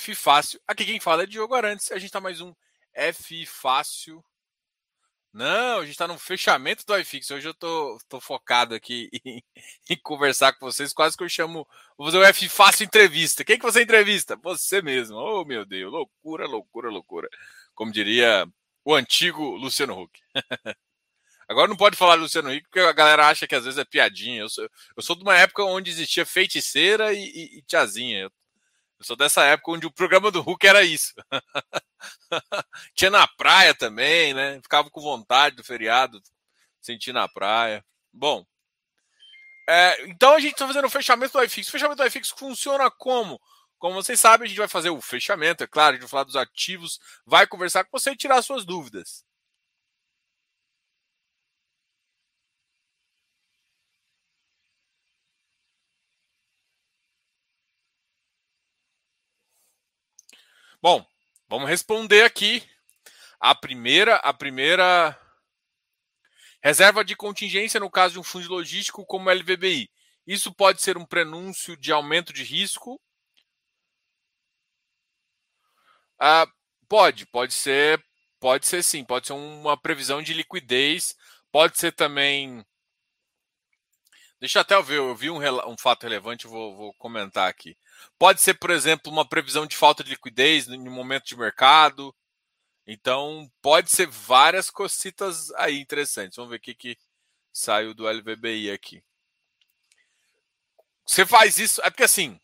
F Fácil. Aqui quem fala é Diogo Arantes. A gente tá mais um F Fácil. Não, a gente tá no fechamento do iFix. Hoje eu tô, tô focado aqui em, em, conversar com vocês. Quase que eu chamo. Vou fazer o F Fácil entrevista. Quem que você entrevista? Você mesmo. Oh, meu Deus. Loucura, loucura, loucura. Como diria o antigo Luciano Huck. Agora não pode falar Luciano Huck porque a galera acha que às vezes é piadinha. Eu sou, eu sou de uma época onde existia feiticeira e, e, e tiazinha. Eu eu sou dessa época onde o programa do Hulk era isso. Tinha na praia também, né? Ficava com vontade do feriado, sentir na praia. Bom, é, então a gente está fazendo o fechamento do iFix. O fechamento do iFix funciona como? Como vocês sabem, a gente vai fazer o fechamento, é claro, a gente vai falar dos ativos, vai conversar com você e tirar suas dúvidas. Bom, vamos responder aqui a primeira, a primeira reserva de contingência no caso de um fundo logístico como LVBI. Isso pode ser um prenúncio de aumento de risco? Ah, pode, pode ser, pode ser sim, pode ser uma previsão de liquidez, pode ser também. Deixa eu até ver, eu vi um, um fato relevante, vou, vou comentar aqui. Pode ser, por exemplo, uma previsão de falta de liquidez um momento de mercado. Então, pode ser várias cositas aí interessantes. Vamos ver o que, que saiu do LVBI aqui. Você faz isso, é porque assim,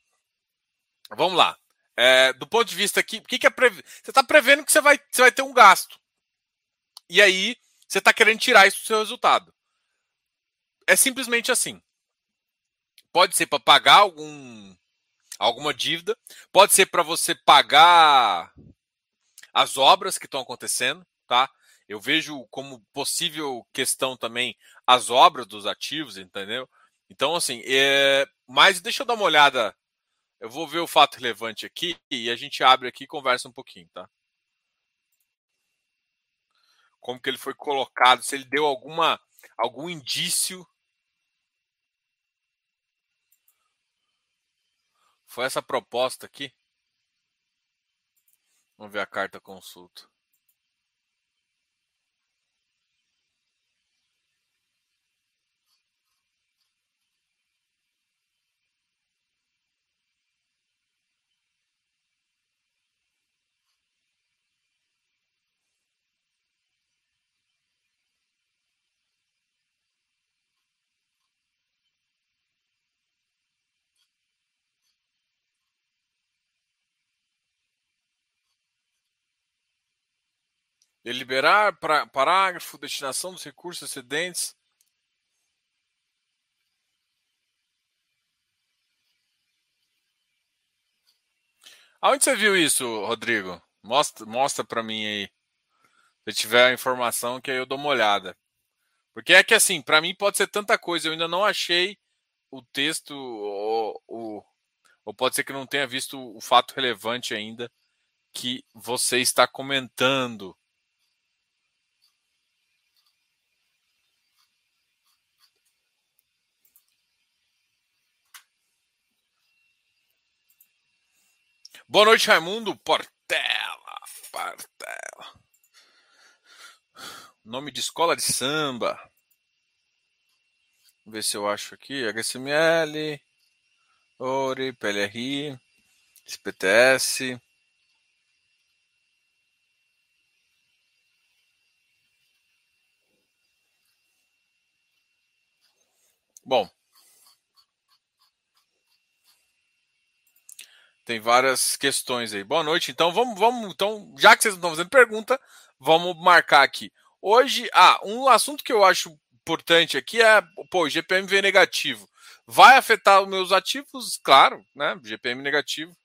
vamos lá. É, do ponto de vista aqui, que, que é previ... você está prevendo que você vai, você vai ter um gasto. E aí, você está querendo tirar isso do seu resultado. É simplesmente assim. Pode ser para pagar algum alguma dívida. Pode ser para você pagar as obras que estão acontecendo, tá? Eu vejo como possível questão também as obras dos ativos, entendeu? Então, assim, é... mas deixa eu dar uma olhada. Eu vou ver o fato relevante aqui e a gente abre aqui e conversa um pouquinho, tá? Como que ele foi colocado, se ele deu alguma algum indício Foi essa proposta aqui? Vamos ver a carta consulta. Deliberar parágrafo, destinação dos recursos excedentes. Aonde você viu isso, Rodrigo? Mostra, mostra para mim aí. Se tiver a informação, que aí eu dou uma olhada. Porque é que assim, para mim pode ser tanta coisa. Eu ainda não achei o texto, ou, ou, ou pode ser que não tenha visto o fato relevante ainda que você está comentando. Boa noite, Raimundo Portela. Portela. Nome de escola de samba. Vamos ver se eu acho aqui. HSML, ORI, PLRI, SPTS. Bom, Tem várias questões aí. Boa noite. Então vamos, vamos, então, já que vocês não estão fazendo pergunta, vamos marcar aqui. Hoje, ah, um assunto que eu acho importante aqui é, pô, GPM negativo. Vai afetar os meus ativos? Claro, né? GPM negativo.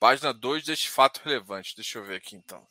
Página 2 deste fato relevante. Deixa eu ver aqui então.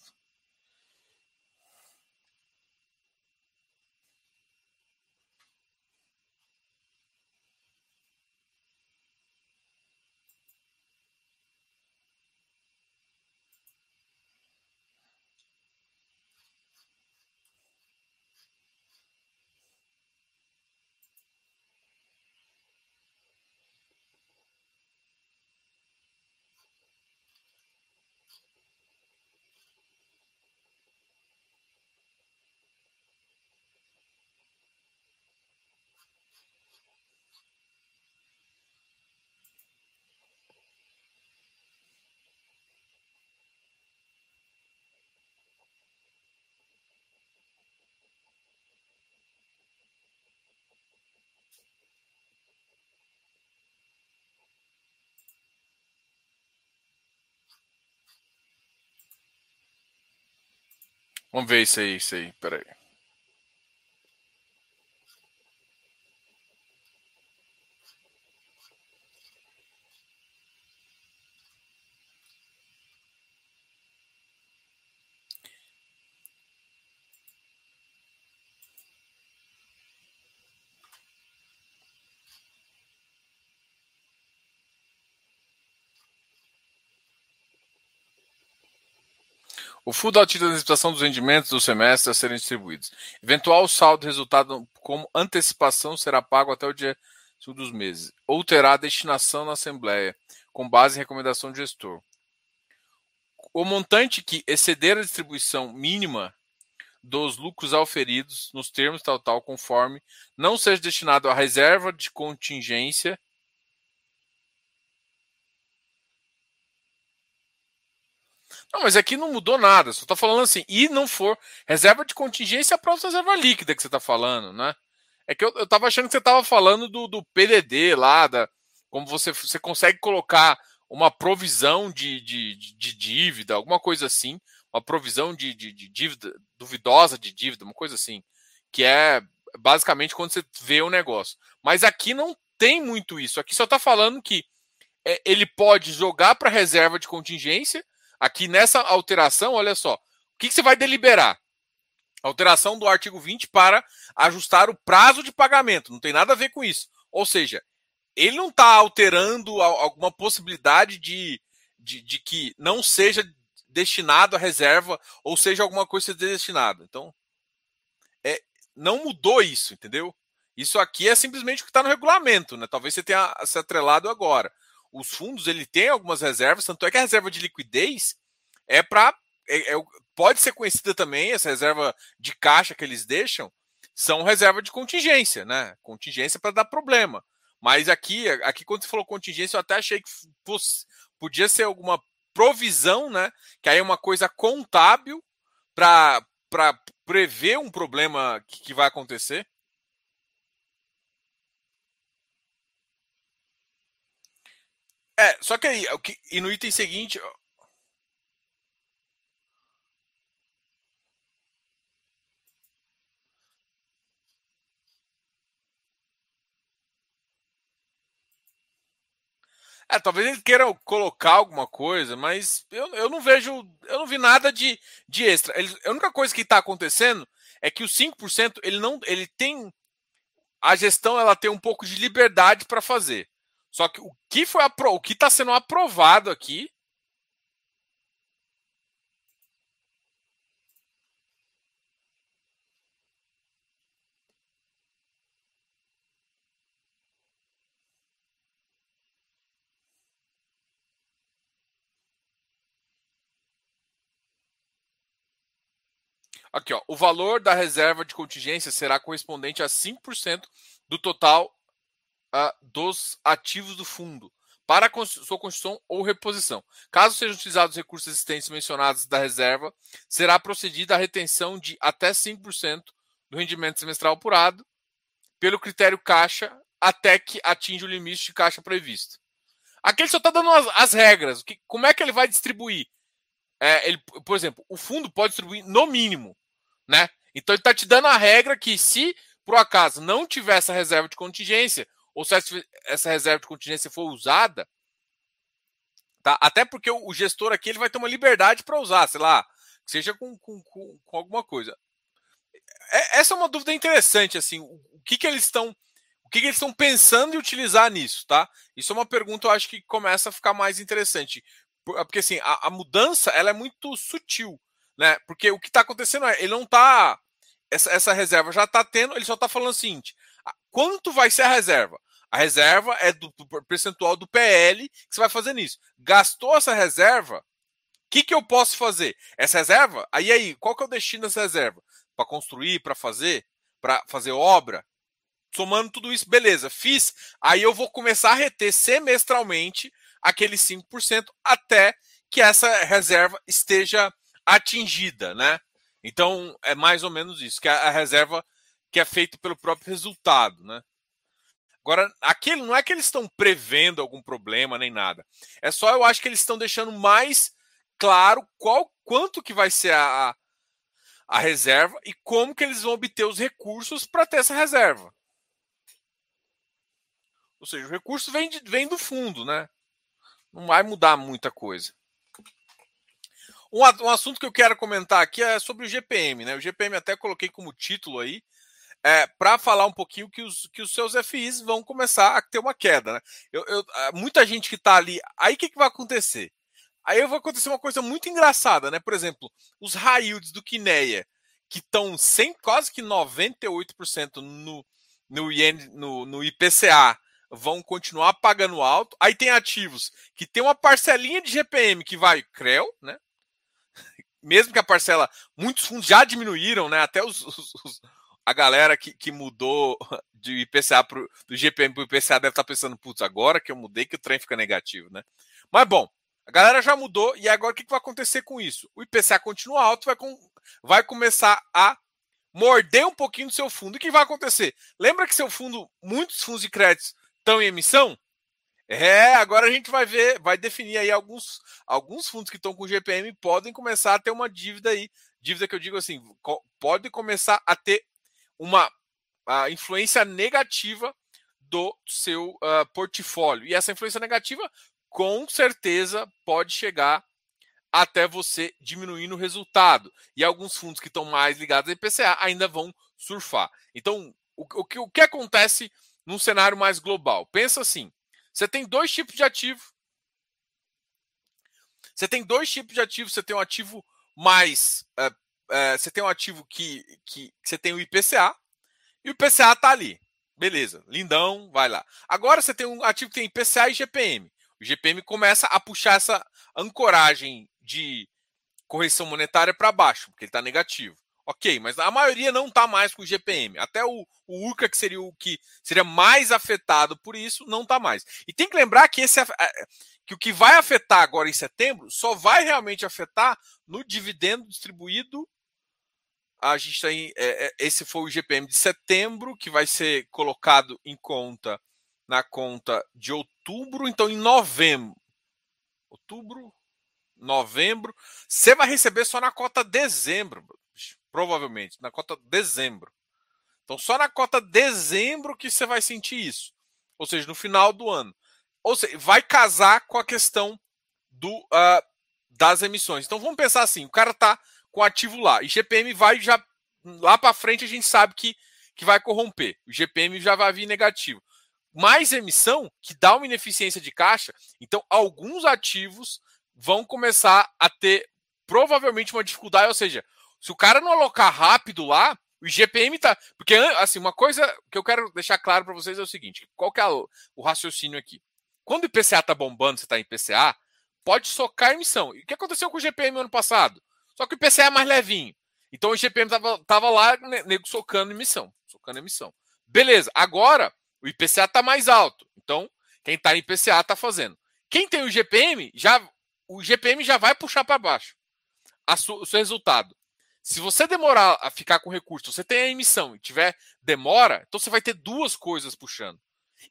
Vamos ver isso aí, isso aí. Peraí. O fundo ativa a antecipação dos rendimentos do semestre a serem distribuídos. Eventual saldo resultado como antecipação será pago até o dia dos meses, ou terá destinação na Assembleia, com base em recomendação do gestor. O montante que exceder a distribuição mínima dos lucros auferidos nos termos tal tal conforme não seja destinado à reserva de contingência Não, mas aqui não mudou nada. Só está falando assim, e não for reserva de contingência a reserva líquida que você está falando, né? É que eu, eu tava achando que você estava falando do, do PDD lá, da, como você, você consegue colocar uma provisão de, de, de dívida, alguma coisa assim, uma provisão de, de, de, dívida duvidosa de dívida, uma coisa assim, que é basicamente quando você vê o negócio. Mas aqui não tem muito isso. Aqui só está falando que é, ele pode jogar para reserva de contingência Aqui nessa alteração, olha só, o que, que você vai deliberar? Alteração do artigo 20 para ajustar o prazo de pagamento. Não tem nada a ver com isso. Ou seja, ele não está alterando alguma possibilidade de, de, de, que não seja destinado à reserva ou seja alguma coisa destinada. Então, é, não mudou isso, entendeu? Isso aqui é simplesmente o que está no regulamento, né? Talvez você tenha se atrelado agora os fundos ele tem algumas reservas, tanto é que a reserva de liquidez é para é, é, pode ser conhecida também essa reserva de caixa que eles deixam são reserva de contingência, né? Contingência para dar problema. Mas aqui, aqui quando você falou contingência, eu até achei que podia ser alguma provisão, né? Que aí é uma coisa contábil para prever um problema que, que vai acontecer. É, só que aí, e no item seguinte. É, talvez ele queira colocar alguma coisa, mas eu, eu não vejo. Eu não vi nada de, de extra. Ele, a única coisa que está acontecendo é que o 5% ele não. Ele tem. A gestão ela tem um pouco de liberdade para fazer. Só que o que foi o que está sendo aprovado aqui Aqui, ó, o valor da reserva de contingência será correspondente a 5% do total uh, dos ativos do fundo para sua construção ou reposição. Caso sejam utilizados os recursos existentes mencionados da reserva, será procedida a retenção de até 5% do rendimento semestral apurado pelo critério caixa até que atinja o limite de caixa previsto. Aqui ele só está dando as, as regras. Que, como é que ele vai distribuir? É, ele, por exemplo, o fundo pode distribuir no mínimo. Né? Então ele está te dando a regra que se por acaso não tiver essa reserva de contingência, ou se essa reserva de contingência for usada, tá? Até porque o gestor aqui ele vai ter uma liberdade para usar, sei lá, seja com, com, com, com alguma coisa. É, essa é uma dúvida interessante, assim, o, o que, que eles estão o que, que eles estão pensando em utilizar nisso, tá? Isso é uma pergunta, eu acho que começa a ficar mais interessante, porque assim a, a mudança ela é muito sutil, né? Porque o que está acontecendo é ele não está essa, essa reserva já está tendo, ele só está falando o seguinte: Quanto vai ser a reserva? A reserva é do percentual do PL que você vai fazer nisso. Gastou essa reserva? O que, que eu posso fazer? Essa reserva? Aí aí, qual que é o destino dessa reserva? Para construir, para fazer, para fazer obra? Somando tudo isso, beleza, fiz. Aí eu vou começar a reter semestralmente aqueles 5% até que essa reserva esteja atingida, né? Então é mais ou menos isso, que a reserva que é feito pelo próprio resultado, né? Agora, aquele não é que eles estão prevendo algum problema nem nada. É só eu acho que eles estão deixando mais claro qual quanto que vai ser a, a reserva e como que eles vão obter os recursos para ter essa reserva. Ou seja, o recurso vem, de, vem do fundo, né? Não vai mudar muita coisa. Um, um, assunto que eu quero comentar aqui é sobre o GPM, né? O GPM até coloquei como título aí, é, para falar um pouquinho que os, que os seus FIs vão começar a ter uma queda, né? Eu, eu muita gente que está ali, aí o que, que vai acontecer? Aí vai acontecer uma coisa muito engraçada, né? Por exemplo, os high yields do Kineia, que estão quase que 98% no, no, no, no IPCA, vão continuar pagando alto. Aí tem ativos que tem uma parcelinha de GPM que vai CREL, né? Mesmo que a parcela, muitos fundos já diminuíram, né? Até os, os a galera que, que mudou de IPCA pro, do GPM para o IPCA deve estar tá pensando, putz, agora que eu mudei que o trem fica negativo, né? Mas bom, a galera já mudou e agora o que, que vai acontecer com isso? O IPCA continua alto, vai, com, vai começar a morder um pouquinho do seu fundo. O que vai acontecer? Lembra que seu fundo, muitos fundos de créditos estão em emissão? É, agora a gente vai ver, vai definir aí alguns, alguns fundos que estão com GPM podem começar a ter uma dívida aí, dívida que eu digo assim, pode começar a ter uma a influência negativa do seu uh, portfólio. E essa influência negativa, com certeza, pode chegar até você diminuindo o resultado. E alguns fundos que estão mais ligados a IPCA ainda vão surfar. Então, o, o, que, o que acontece num cenário mais global? Pensa assim: você tem dois tipos de ativo. Você tem dois tipos de ativo. Você tem um ativo mais. É, é, você tem um ativo que, que você tem o IPCA. E o IPCA está ali. Beleza, lindão, vai lá. Agora você tem um ativo que tem IPCA e GPM. O GPM começa a puxar essa ancoragem de correção monetária para baixo, porque ele está negativo. Ok, mas a maioria não está mais com o GPM. Até o, o URCA, que seria o que seria mais afetado por isso, não está mais. E tem que lembrar que, esse, que o que vai afetar agora em setembro só vai realmente afetar no dividendo distribuído. A gente tem. É, é, esse foi o GPM de setembro, que vai ser colocado em conta na conta de outubro. Então, em novembro. Outubro, novembro. Você vai receber só na cota dezembro provavelmente, na cota dezembro. Então, só na cota dezembro que você vai sentir isso. Ou seja, no final do ano. Ou seja, vai casar com a questão do, uh, das emissões. Então, vamos pensar assim: o cara está com ativo lá, e GPM vai já. Lá para frente, a gente sabe que, que vai corromper. O GPM já vai vir negativo. Mais emissão, que dá uma ineficiência de caixa, então alguns ativos vão começar a ter provavelmente uma dificuldade, ou seja, se o cara não alocar rápido lá, o IGPM tá. Porque, assim, uma coisa que eu quero deixar claro para vocês é o seguinte: qual que é o raciocínio aqui? Quando o IPCA tá bombando, você tá em IPCA, pode socar emissão. E o que aconteceu com o IGPM ano passado? Só que o IPCA é mais levinho. Então o IGPM tava, tava lá, nego socando emissão. Socando emissão. Beleza, agora o IPCA tá mais alto. Então, quem tá em IPCA tá fazendo. Quem tem o IGPM, já, o IGPM já vai puxar para baixo o seu resultado. Se você demorar a ficar com recurso, você tem a emissão e tiver demora, então você vai ter duas coisas puxando.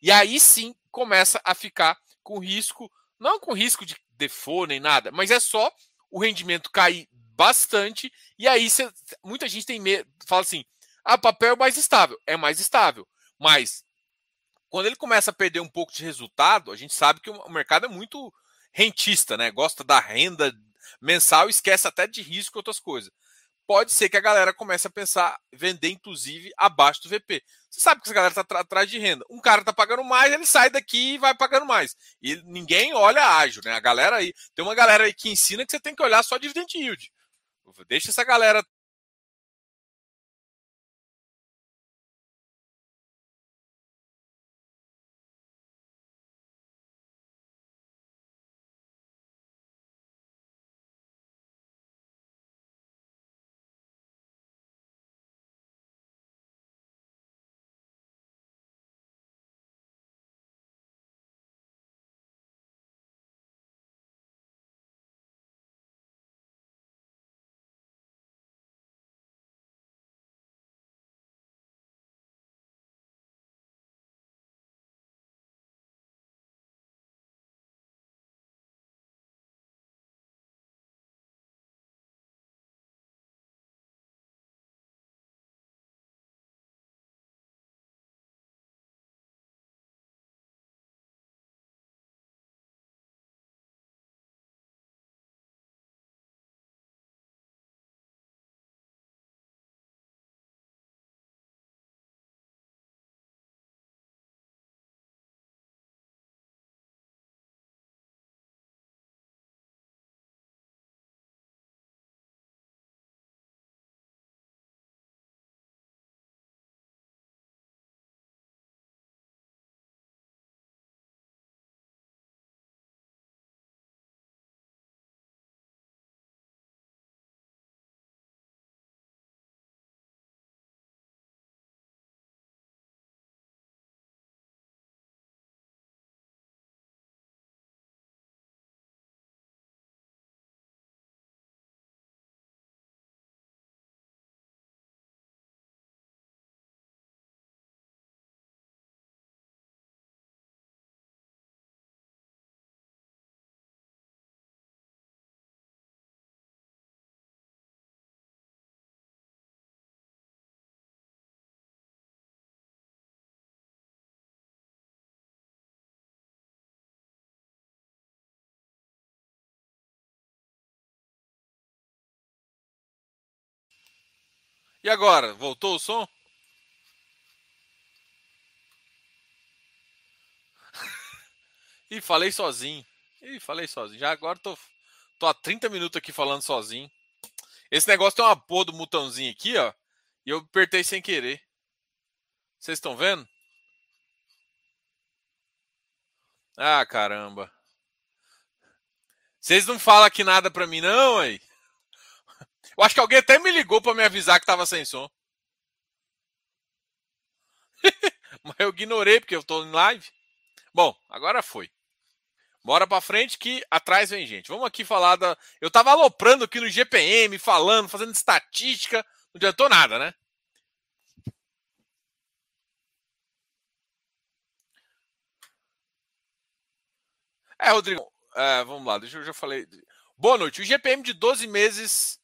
E aí sim começa a ficar com risco, não com risco de default nem nada, mas é só o rendimento cair bastante e aí você, muita gente tem medo, fala assim: "Ah, papel é mais estável". É mais estável, mas quando ele começa a perder um pouco de resultado, a gente sabe que o mercado é muito rentista, né? Gosta da renda mensal, esquece até de risco e outras coisas pode ser que a galera comece a pensar vender, inclusive, abaixo do VP. Você sabe que essa galera está atrás de renda. Um cara está pagando mais, ele sai daqui e vai pagando mais. E ninguém olha ágil, né? A galera aí. Tem uma galera aí que ensina que você tem que olhar só dividend yield. Deixa essa galera E agora, voltou o som? Ih, falei sozinho. Ih, falei sozinho. Já agora tô, tô há 30 minutos aqui falando sozinho. Esse negócio tem uma porra do botãozinho aqui, ó. E eu apertei sem querer. Vocês estão vendo? Ah, caramba. Vocês não falam aqui nada pra mim, não, aí? Eu acho que alguém até me ligou para me avisar que tava sem som. Mas eu ignorei porque eu tô em live. Bom, agora foi. Bora para frente que atrás vem gente. Vamos aqui falar da. Eu tava aloprando aqui no GPM, falando, fazendo estatística. Não adiantou nada, né? É, Rodrigo. É, vamos lá, deixa eu já falei. Boa noite. O GPM de 12 meses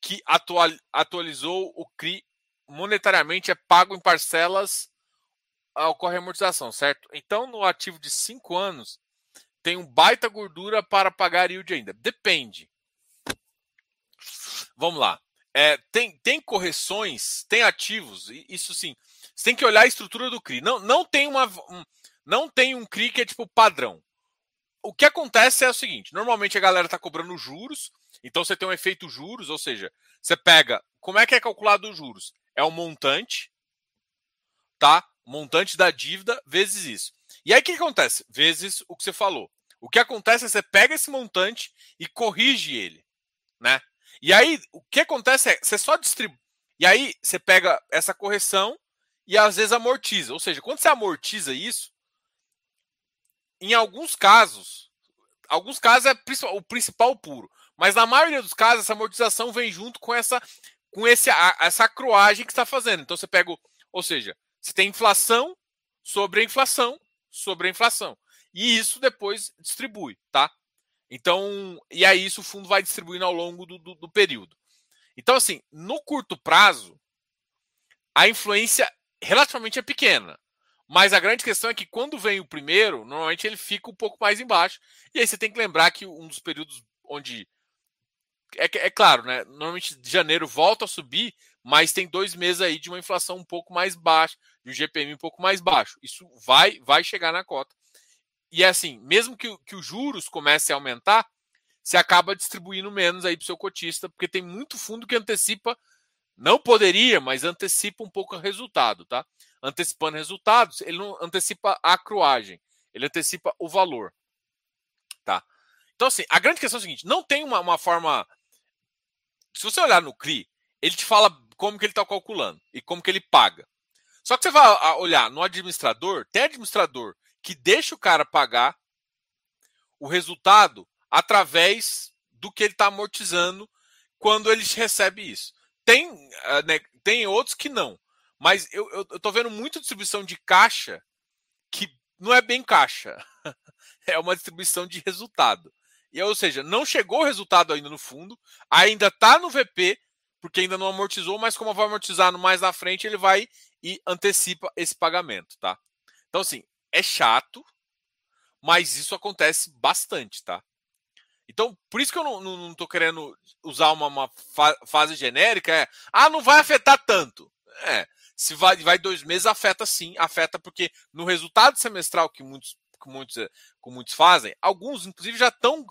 que atual, atualizou o CRI monetariamente é pago em parcelas ocorre amortização, certo? Então, no ativo de 5 anos, tem um baita gordura para pagar yield ainda. Depende. Vamos lá. É, tem, tem correções, tem ativos, isso sim. Você tem que olhar a estrutura do CRI. Não, não, tem uma, um, não tem um CRI que é tipo padrão. O que acontece é o seguinte: normalmente a galera está cobrando juros, então você tem um efeito juros, ou seja, você pega. Como é que é calculado os juros? É o montante, tá? montante da dívida vezes isso. E aí o que acontece? Vezes o que você falou. O que acontece é você pega esse montante e corrige ele, né? E aí o que acontece é você só distribui. E aí você pega essa correção e às vezes amortiza. Ou seja, quando você amortiza isso, em alguns casos, alguns casos é o principal puro, mas na maioria dos casos essa amortização vem junto com essa com esse essa acroagem que está fazendo. Então você pega, ou seja, você tem inflação sobre a inflação sobre a inflação. E isso depois distribui, tá? Então, e aí isso o fundo vai distribuindo ao longo do, do, do período. Então, assim, no curto prazo, a influência relativamente é pequena. Mas a grande questão é que quando vem o primeiro, normalmente ele fica um pouco mais embaixo. E aí você tem que lembrar que um dos períodos onde. É, é claro, né? Normalmente janeiro volta a subir, mas tem dois meses aí de uma inflação um pouco mais baixa, de um GPM um pouco mais baixo. Isso vai, vai chegar na cota. E é assim, mesmo que, que os juros comecem a aumentar, você acaba distribuindo menos aí para o seu cotista, porque tem muito fundo que antecipa, não poderia, mas antecipa um pouco o resultado, tá? Antecipando resultados, ele não antecipa a cruagem, ele antecipa o valor, tá? Então, assim, a grande questão é a seguinte: não tem uma, uma forma. Se você olhar no CRI, ele te fala como que ele está calculando e como que ele paga. Só que você vai olhar no administrador, tem administrador que deixa o cara pagar o resultado através do que ele está amortizando quando ele recebe isso. Tem, ah, né, tem outros que não. Mas eu, estou vendo muita distribuição de caixa que não é bem caixa. é uma distribuição de resultado. E, ou seja, não chegou o resultado ainda no fundo, ainda está no VP, porque ainda não amortizou, mas como vai amortizar mais na frente, ele vai e antecipa esse pagamento, tá? Então, assim, é chato, mas isso acontece bastante, tá? Então, por isso que eu não, não, não tô querendo usar uma, uma fa fase genérica, é, ah, não vai afetar tanto. É, se vai, vai dois meses, afeta sim, afeta porque no resultado semestral que muitos, que muitos, que muitos fazem, alguns, inclusive, já estão,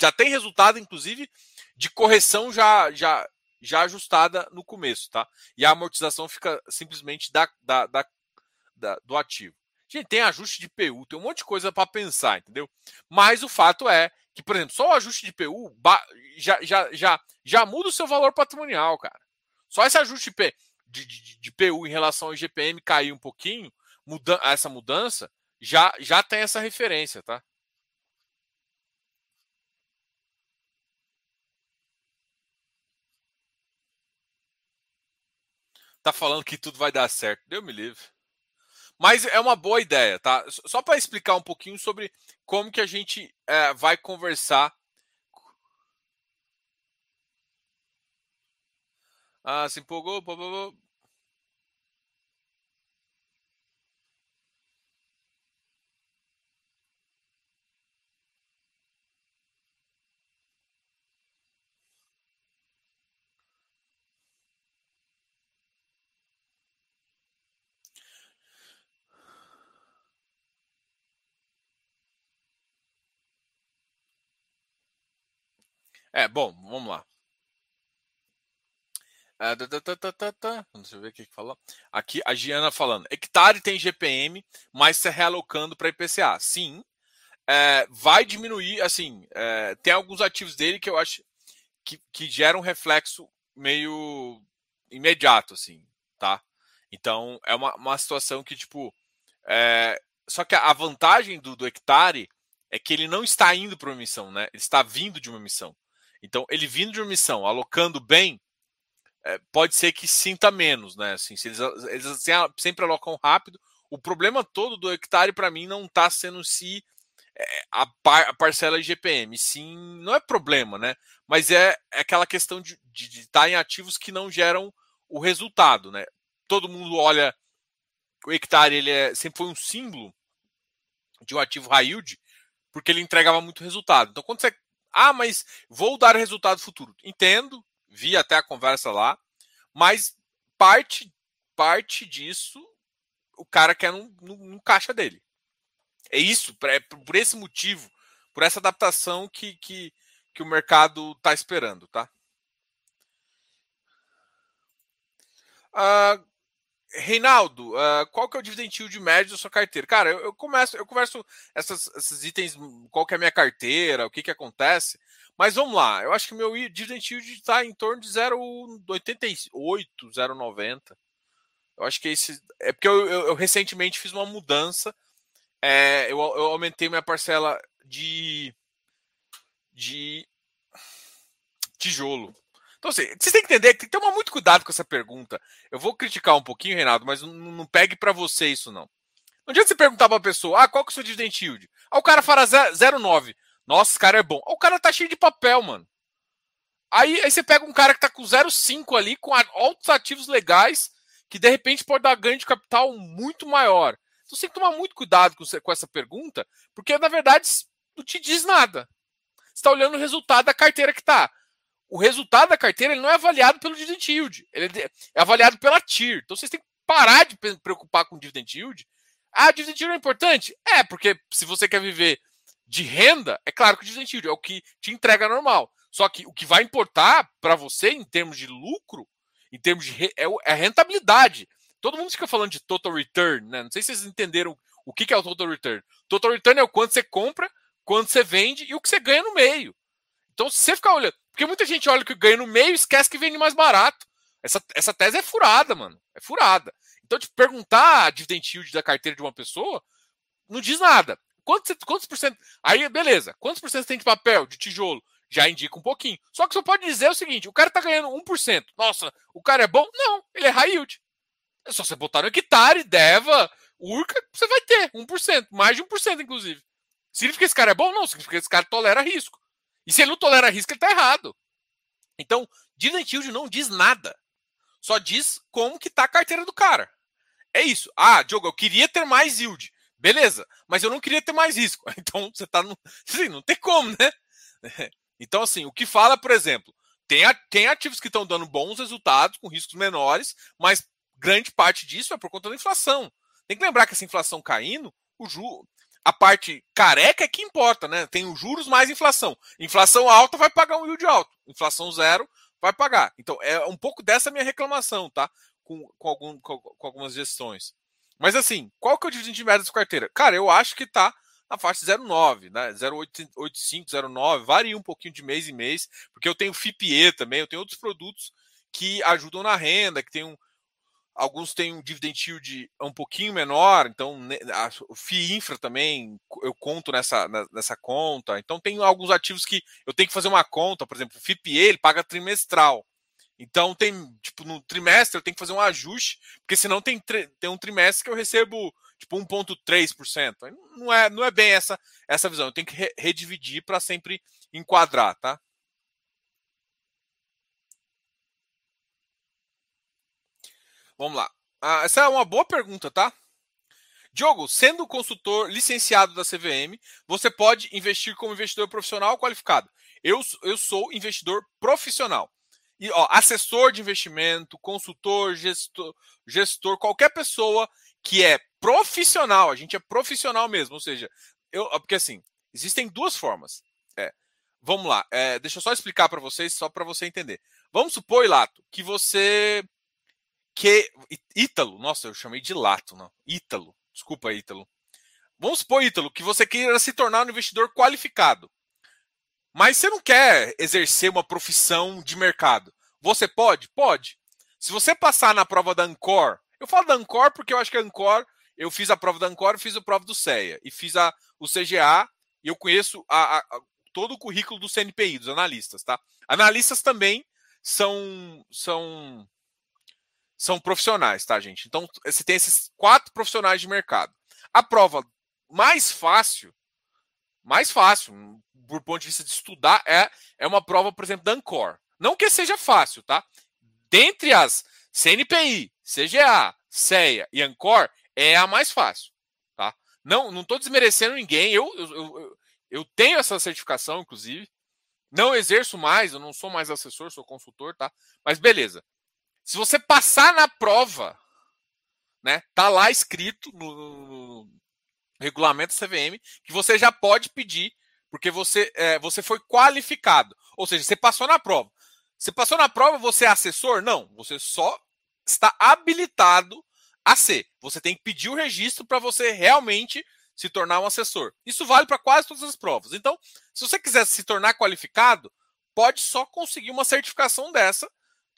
já tem resultado, inclusive, de correção já, já, já ajustada no começo, tá? E a amortização fica simplesmente da, da, da, da do ativo. Gente, tem ajuste de PU, tem um monte de coisa para pensar, entendeu? Mas o fato é que, por exemplo, só o ajuste de PU já, já, já, já muda o seu valor patrimonial, cara. Só esse ajuste de, de, de, de PU em relação ao IGPM cair um pouquinho, muda, essa mudança, já, já tem essa referência, tá? Tá falando que tudo vai dar certo. Deu me livre. Mas é uma boa ideia, tá? Só para explicar um pouquinho sobre como que a gente é, vai conversar. Ah, se empolgou. É, bom, vamos lá. Ah, tá, Deixa eu ver o que falou. Aqui a Giana falando. Hectare tem GPM, mas se realocando para IPCA. Sim, é, vai diminuir. Assim, é, tem alguns ativos dele que eu acho que, que geram um reflexo meio imediato, assim, tá? Então é uma, uma situação que, tipo. É, só que a vantagem do, do hectare é que ele não está indo para uma missão, né? Ele está vindo de uma missão. Então, ele vindo de uma missão, alocando bem, é, pode ser que sinta menos, né? Assim, se eles, eles assim, sempre alocam rápido. O problema todo do hectare, para mim, não está sendo se é, a, par, a, parcela GPM. Sim, não é problema, né? Mas é, é aquela questão de, estar em ativos que não geram o resultado, né? Todo mundo olha. O hectare ele é, sempre foi um símbolo de um ativo high yield, porque ele entregava muito resultado. Então, quando você. Ah, mas vou dar resultado futuro. Entendo, vi até a conversa lá, mas parte parte disso o cara quer no, no, no caixa dele. É isso, é por esse motivo, por essa adaptação que, que, que o mercado está esperando, tá? Uh, Reinaldo, uh, qual que é o dividend yield médio da sua carteira? Cara, eu, eu começo, eu converso essas, esses itens, qual que é a minha carteira, o que que acontece, mas vamos lá, eu acho que meu dividend yield está em torno de 0,88, 0,90. Eu acho que esse. É porque eu, eu, eu recentemente fiz uma mudança. É, eu, eu aumentei minha parcela de. de tijolo. Então, assim, vocês têm que entender que tem que tomar muito cuidado com essa pergunta. Eu vou criticar um pouquinho, Reinaldo, mas não, não pegue para você isso, não. Não adianta você perguntar para a pessoa, ah, qual que é o seu dividend yield? Ah, o cara fala 0,9. Nossa, esse cara é bom. O cara tá cheio de papel, mano. Aí, aí você pega um cara que tá com 0,5 ali, com altos ativos legais, que de repente pode dar ganho de capital muito maior. Então você tem que tomar muito cuidado com, com essa pergunta, porque na verdade não te diz nada. Você está olhando o resultado da carteira que tá. O resultado da carteira ele não é avaliado pelo dividend yield, ele é, é avaliado pela TIR. Então vocês têm que parar de preocupar com dividend yield. Ah, dividend yield é importante? É, porque se você quer viver de renda, é claro que o dividend yield é o que te entrega normal. Só que o que vai importar para você em termos de lucro, em termos de é, é, a rentabilidade. Todo mundo fica falando de total return, né? Não sei se vocês entenderam o que é o total return. Total return é o quanto você compra, quanto você vende e o que você ganha no meio. Então, se você ficar olhando. Porque muita gente olha que ganha no meio e esquece que vende mais barato. Essa, essa tese é furada, mano. É furada. Então, te perguntar a dividend yield da carteira de uma pessoa não diz nada. Quantos, quantos por cento. Aí, beleza. Quantos por cento tem de papel, de tijolo? Já indica um pouquinho. Só que você pode dizer o seguinte: o cara tá ganhando 1%. Nossa, o cara é bom? Não, ele é high yield. É só você botar no hectare, Deva, Urca, você vai ter 1%. Mais de 1%, inclusive. Significa que esse cara é bom? Não, significa que esse cara tolera risco. E se ele não tolera risco, ele tá errado. Então, dividend yield não diz nada. Só diz como que tá a carteira do cara. É isso. Ah, Diogo, eu queria ter mais yield. Beleza, mas eu não queria ter mais risco. Então você tá no. Assim, não tem como, né? Então, assim, o que fala, por exemplo, tem, tem ativos que estão dando bons resultados com riscos menores, mas grande parte disso é por conta da inflação. Tem que lembrar que essa inflação caindo, o juro, a parte careca é que importa, né? Tem os juros mais inflação. Inflação alta vai pagar um yield alto. Inflação zero vai pagar. Então, é um pouco dessa minha reclamação, tá? Com, com, algum, com, com algumas gestões. Mas assim, qual que é o dividend médio dessa carteira? Cara, eu acho que tá na faixa 0,9, né? 0,85, 0,9, varia um pouquinho de mês em mês, porque eu tenho FIPE também, eu tenho outros produtos que ajudam na renda, que tem um, alguns têm um dividend yield um pouquinho menor, então o FII Infra também eu conto nessa, nessa conta. Então tem alguns ativos que eu tenho que fazer uma conta, por exemplo, o FIPE ele paga trimestral. Então tem, tipo, no trimestre eu tenho que fazer um ajuste, porque senão tem, tem um trimestre que eu recebo tipo 1.3%. Não é, não é bem essa essa visão. Eu tenho que re redividir para sempre enquadrar, tá? Vamos lá. Ah, essa é uma boa pergunta, tá? Diogo, sendo consultor licenciado da CVM, você pode investir como investidor profissional qualificado. Eu, eu sou investidor profissional. E, ó, assessor de investimento, consultor, gestor, gestor, qualquer pessoa que é profissional, a gente é profissional mesmo, ou seja, eu, porque assim, existem duas formas. É, vamos lá. É, deixa eu só explicar para vocês, só para você entender. Vamos supor, Lato, que você que Ítalo, nossa, eu chamei de Lato, não. Ítalo. Desculpa, Ítalo. Vamos supor, Ítalo, que você queira se tornar um investidor qualificado. Mas você não quer exercer uma profissão de mercado. Você pode? Pode. Se você passar na prova da Ancor, eu falo da Ancor porque eu acho que a Ancor, eu fiz a prova da Ancor, fiz a prova do CEA e fiz a, o CGA e eu conheço a, a, todo o currículo do CNPI, dos analistas, tá? Analistas também são são são profissionais, tá, gente? Então, você tem esses quatro profissionais de mercado. A prova mais fácil, mais fácil, por ponto de vista de estudar, é, é uma prova, por exemplo, da Ancor. Não que seja fácil, tá? Dentre as CNPI, CGA, CEA e Ancor, é a mais fácil, tá? Não não estou desmerecendo ninguém, eu, eu, eu, eu tenho essa certificação, inclusive. Não exerço mais, eu não sou mais assessor, sou consultor, tá? Mas beleza. Se você passar na prova, né? Tá lá escrito no, no, regulamento CVM que você já pode pedir, porque você, é, você foi qualificado. Ou seja, você passou na prova. Você passou na prova, você é assessor? Não, você só está habilitado a ser. Você tem que pedir o registro para você realmente se tornar um assessor. Isso vale para quase todas as provas. Então, se você quiser se tornar qualificado, pode só conseguir uma certificação dessa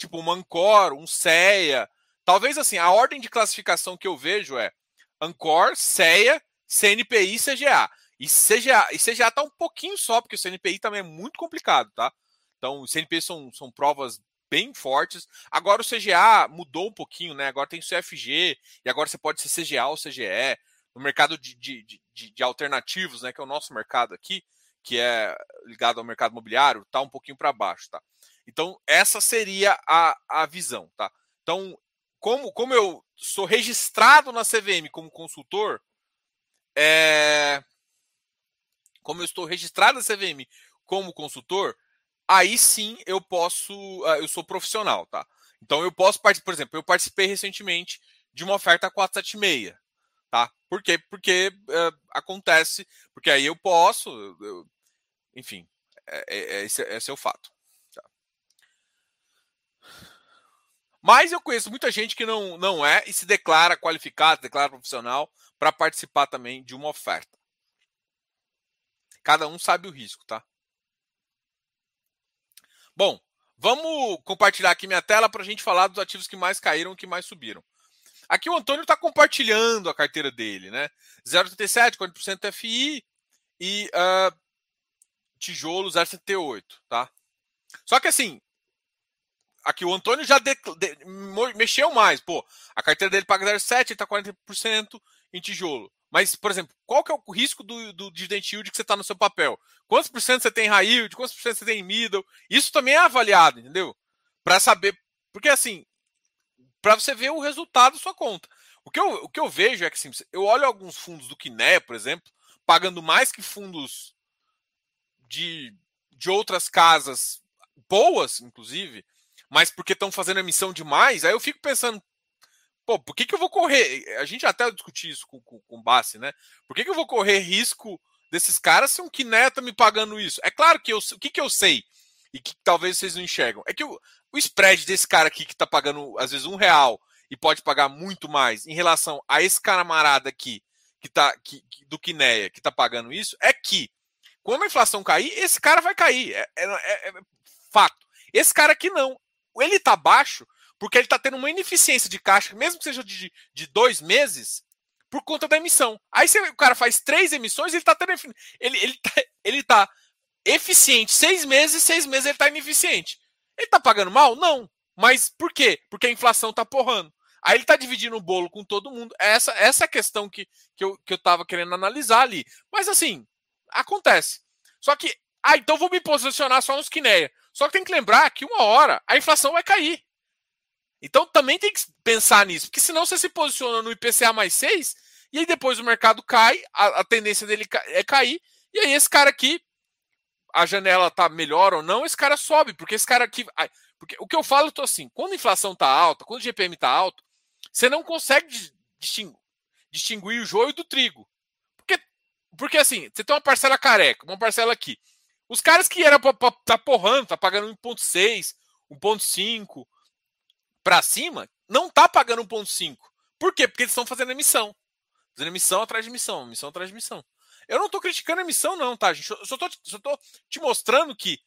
tipo um Ancor, um CEA. Talvez assim, a ordem de classificação que eu vejo é Ancor, CEA, CNPI e CGA. E CGA, e CGA tá um pouquinho só, porque o CNPI também é muito complicado, tá? Então, o CNPI são, são provas bem fortes. Agora o CGA mudou um pouquinho, né? Agora tem o CFG, e agora você pode ser CGA ou CGE. No mercado de, de, de, de alternativos, né? Que é o nosso mercado aqui, que é ligado ao mercado imobiliário, tá um pouquinho para baixo, tá? Então, essa seria a, a visão, tá? Então, como, como eu sou registrado na CVM como consultor, é... como eu estou registrado na CVM como consultor, aí sim eu posso, ah, eu sou profissional, tá? Então eu posso participar, por exemplo, eu participei recentemente de uma oferta 476, tá? Por quê? Porque uh, acontece, porque aí eu posso, eu, enfim, é, é, esse, esse é o fato. Mas eu conheço muita gente que não, não é e se declara qualificado, declara profissional para participar também de uma oferta. Cada um sabe o risco, tá? Bom, vamos compartilhar aqui minha tela para a gente falar dos ativos que mais caíram e que mais subiram. Aqui o Antônio está compartilhando a carteira dele, né? 0,37, 40% FI e uh, tijolo 0,78, tá? Só que assim, aqui o Antônio já de, de, mexeu mais. Pô, a carteira dele paga 0,7, ele está 40% em tijolo. Mas, por exemplo, qual que é o risco do, do dividend yield que você está no seu papel? Quantos por cento você tem high yield? Quantos por cento você tem em middle? Isso também é avaliado, entendeu? Para saber. Porque, assim, para você ver o resultado da sua conta. O que, eu, o que eu vejo é que, assim, eu olho alguns fundos do Kinea, por exemplo, pagando mais que fundos de, de outras casas boas, inclusive, mas porque estão fazendo emissão demais, aí eu fico pensando, pô, por que, que eu vou correr? A gente até discutiu isso com, com, com o Bassi, né? Por que, que eu vou correr risco desses caras se um Kineta me pagando isso? É claro que eu, o que, que eu sei e que talvez vocês não enxergam é que o, o spread desse cara aqui que tá pagando às vezes um real e pode pagar muito mais em relação a esse camarada aqui que tá que, que, do Kineia que tá pagando isso é que quando a inflação cair, esse cara vai cair. É, é, é, é fato. Esse cara aqui não ele está baixo porque ele está tendo uma ineficiência de caixa, mesmo que seja de, de dois meses, por conta da emissão. Aí você, o cara faz três emissões, ele está tendo. Ele, ele, tá, ele tá eficiente seis meses, seis meses ele está ineficiente. Ele está pagando mal? Não. Mas por quê? Porque a inflação está porrando. Aí ele está dividindo o bolo com todo mundo. Essa, essa é a questão que, que, eu, que eu tava querendo analisar ali. Mas assim, acontece. Só que. Ah, então vou me posicionar só nos Kineia. Só que tem que lembrar que uma hora a inflação vai cair. Então também tem que pensar nisso, porque senão você se posiciona no IPCA mais 6 e aí depois o mercado cai, a, a tendência dele é cair, e aí esse cara aqui, a janela tá melhor ou não, esse cara sobe, porque esse cara aqui. Porque o que eu falo, eu tô assim, quando a inflação tá alta, quando o GPM tá alto, você não consegue distinguir, distinguir o joio do trigo. Porque, porque assim, você tem uma parcela careca, uma parcela aqui. Os caras que era para tá porrando, tá pagando 1.6, 1.5 para cima, não tá pagando 1.5. Por quê? Porque eles estão fazendo emissão. Fazendo emissão atrás de emissão, emissão atrás de emissão. Eu não tô criticando a emissão, não, tá, gente? Eu só tô, só tô te mostrando que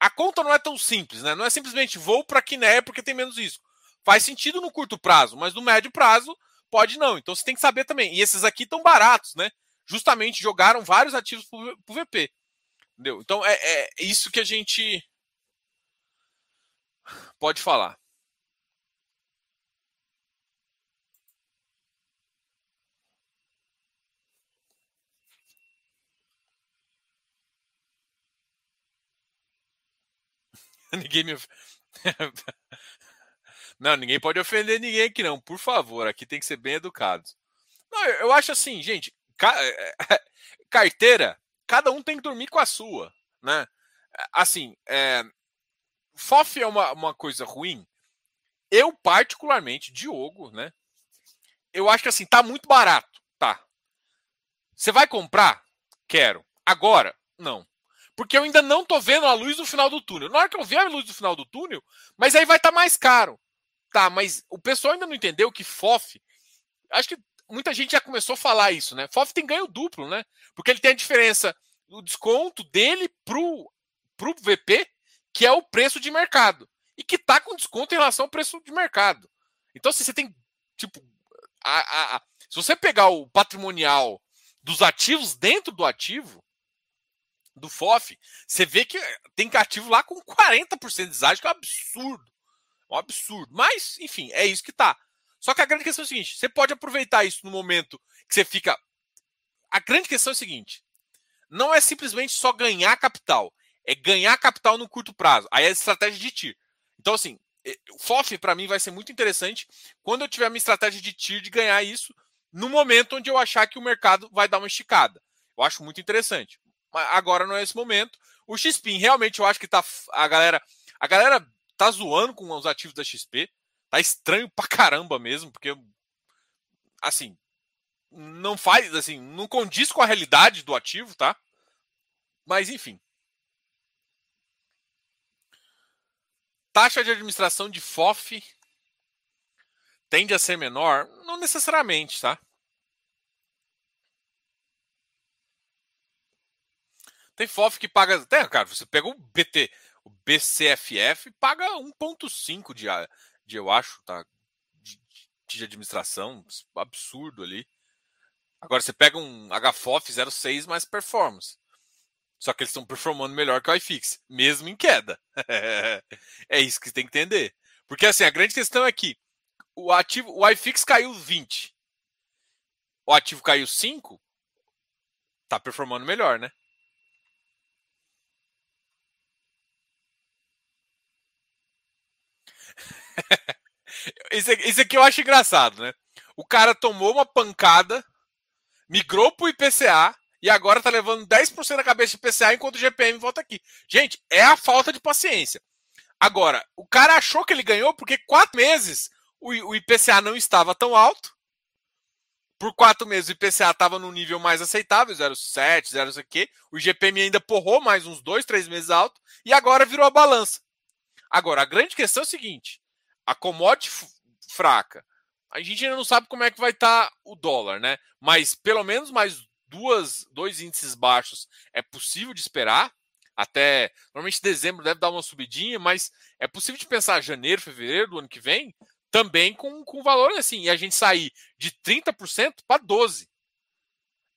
a conta não é tão simples, né? Não é simplesmente vou para Quinéia porque tem menos risco. Faz sentido no curto prazo, mas no médio prazo pode não. Então você tem que saber também. E esses aqui estão baratos, né? Justamente jogaram vários ativos para o VP. Entendeu? Então é, é isso que a gente pode falar. ninguém me. não, ninguém pode ofender ninguém aqui, não. Por favor, aqui tem que ser bem educado. Não, eu acho assim, gente, carteira, cada um tem que dormir com a sua, né? Assim, é... FOF é uma, uma coisa ruim. Eu, particularmente, Diogo, né? Eu acho que assim, tá muito barato, tá? Você vai comprar? Quero. Agora? Não porque eu ainda não tô vendo a luz no final do túnel. Na hora que eu ver a luz do final do túnel, mas aí vai estar tá mais caro. Tá, mas o pessoal ainda não entendeu que FOF. Acho que muita gente já começou a falar isso, né? FOF tem ganho duplo, né? Porque ele tem a diferença do desconto dele pro, pro VP, que é o preço de mercado. E que tá com desconto em relação ao preço de mercado. Então, assim, você tem, tipo, a, a, a, se você pegar o patrimonial dos ativos dentro do ativo, do FOF, você vê que tem cativo lá com 40% de deságio, que é um absurdo. Um absurdo. Mas, enfim, é isso que tá. Só que a grande questão é o seguinte: você pode aproveitar isso no momento que você fica. A grande questão é a seguinte: não é simplesmente só ganhar capital, é ganhar capital no curto prazo. Aí é a estratégia de TIR. Então, assim, o FOF para mim vai ser muito interessante quando eu tiver a minha estratégia de TIR de ganhar isso no momento onde eu achar que o mercado vai dar uma esticada. Eu acho muito interessante agora não é esse momento. O XPIN, realmente, eu acho que tá. A galera. A galera tá zoando com os ativos da XP. Tá estranho pra caramba mesmo, porque. Assim. Não faz. Assim, não condiz com a realidade do ativo, tá? Mas, enfim. Taxa de administração de FOF tende a ser menor? Não necessariamente, tá? Tem FOF que paga. Tem, cara, você pega o BT, o BCFF, paga 1,5 de, de, eu acho, tá? De, de administração, absurdo ali. Agora você pega um HFOF 06 mais performance. Só que eles estão performando melhor que o iFix, mesmo em queda. é isso que você tem que entender. Porque assim, a grande questão é que o ativo, o iFix caiu 20. O ativo caiu 5, tá performando melhor, né? isso, aqui, isso aqui eu acho engraçado, né? O cara tomou uma pancada, migrou pro IPCA e agora tá levando 10% da cabeça de IPCA enquanto o GPM volta aqui. Gente, é a falta de paciência. Agora, o cara achou que ele ganhou porque quatro meses o, IPCA não estava tão alto. Por quatro meses o IPCA estava no nível mais aceitável, 0,7, 0, sei o quê. O GPM ainda porrou mais uns dois, três meses alto. E agora virou a balança. Agora, a grande questão é o seguinte: a commodity fraca. A gente ainda não sabe como é que vai estar tá o dólar, né? Mas pelo menos mais duas, dois índices baixos é possível de esperar. Até normalmente dezembro deve dar uma subidinha, mas é possível de pensar janeiro, fevereiro do ano que vem também com, com valor assim, e a gente sair de 30% para 12%.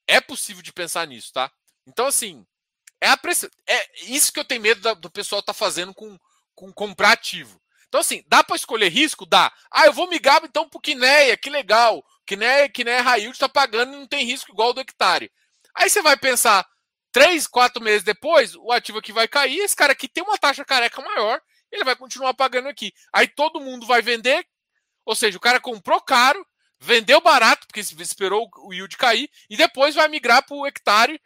É possível de pensar nisso, tá? Então, assim, é, a press... é isso que eu tenho medo do pessoal estar tá fazendo com, com comprar ativo. Então, assim, dá para escolher risco? Dá. Ah, eu vou migrar então pro Quineia, que legal. Quineia, Quineia Railde está pagando e não tem risco igual do hectare. Aí você vai pensar, três, quatro meses depois, o ativo aqui vai cair, esse cara aqui tem uma taxa careca maior, ele vai continuar pagando aqui. Aí todo mundo vai vender, ou seja, o cara comprou caro, vendeu barato, porque esperou o yield cair, e depois vai migrar para o hectare.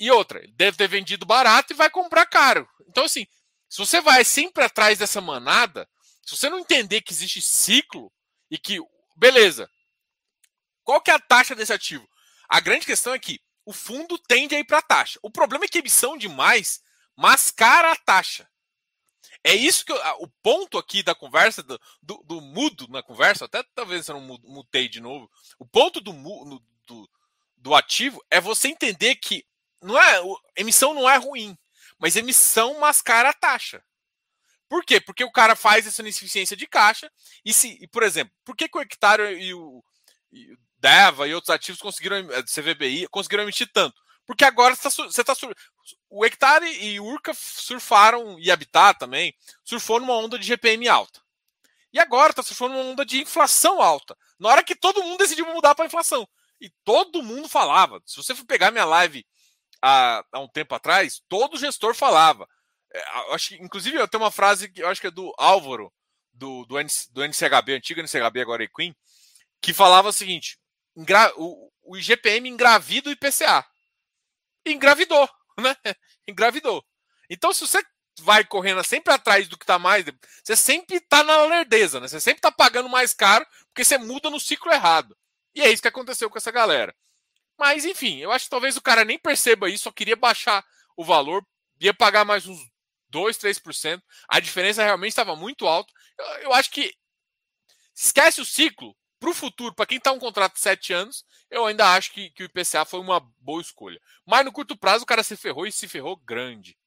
E outra, deve ter vendido barato e vai comprar caro. Então, assim, se você vai sempre atrás dessa manada, se você não entender que existe ciclo e que, beleza, qual que é a taxa desse ativo? A grande questão é que o fundo tende a ir para a taxa. O problema é que emissão demais mascara a taxa. É isso que eu, o ponto aqui da conversa, do, do, do, mudo na conversa, até talvez eu não mutei de novo. O ponto do, do, do ativo é você entender que não é, emissão não é ruim, mas emissão mascara a taxa. Por quê? Porque o cara faz essa ineficiência de caixa e se, e, por exemplo, por que, que o hectare e o, e o DEVA e outros ativos conseguiram, eh, CVBI, conseguiram emitir tanto? Porque agora você está. Tá, o Hectare e o Urca surfaram, e Habitat também, surfou numa onda de GPM alta. E agora está surfando numa onda de inflação alta. Na hora que todo mundo decidiu mudar para inflação. E todo mundo falava. Se você for pegar minha live há, há um tempo atrás, todo gestor falava. É, acho que, inclusive, eu tenho uma frase que eu acho que é do Álvaro, do, do, do NCHB, antigo NCHB, agora é Queen, que falava o seguinte: o, o IGPM engravida o IPCA engravidou, né? Engravidou. Então, se você vai correndo sempre atrás do que está mais, você sempre está na lerdeza, né? Você sempre está pagando mais caro porque você muda no ciclo errado. E é isso que aconteceu com essa galera. Mas, enfim, eu acho que talvez o cara nem perceba isso, só queria baixar o valor, ia pagar mais uns 2, 3%. A diferença realmente estava muito alta. Eu, eu acho que esquece o ciclo, para o futuro, para quem está um contrato de 7 anos, eu ainda acho que, que o IPCA foi uma boa escolha. Mas no curto prazo o cara se ferrou e se ferrou grande.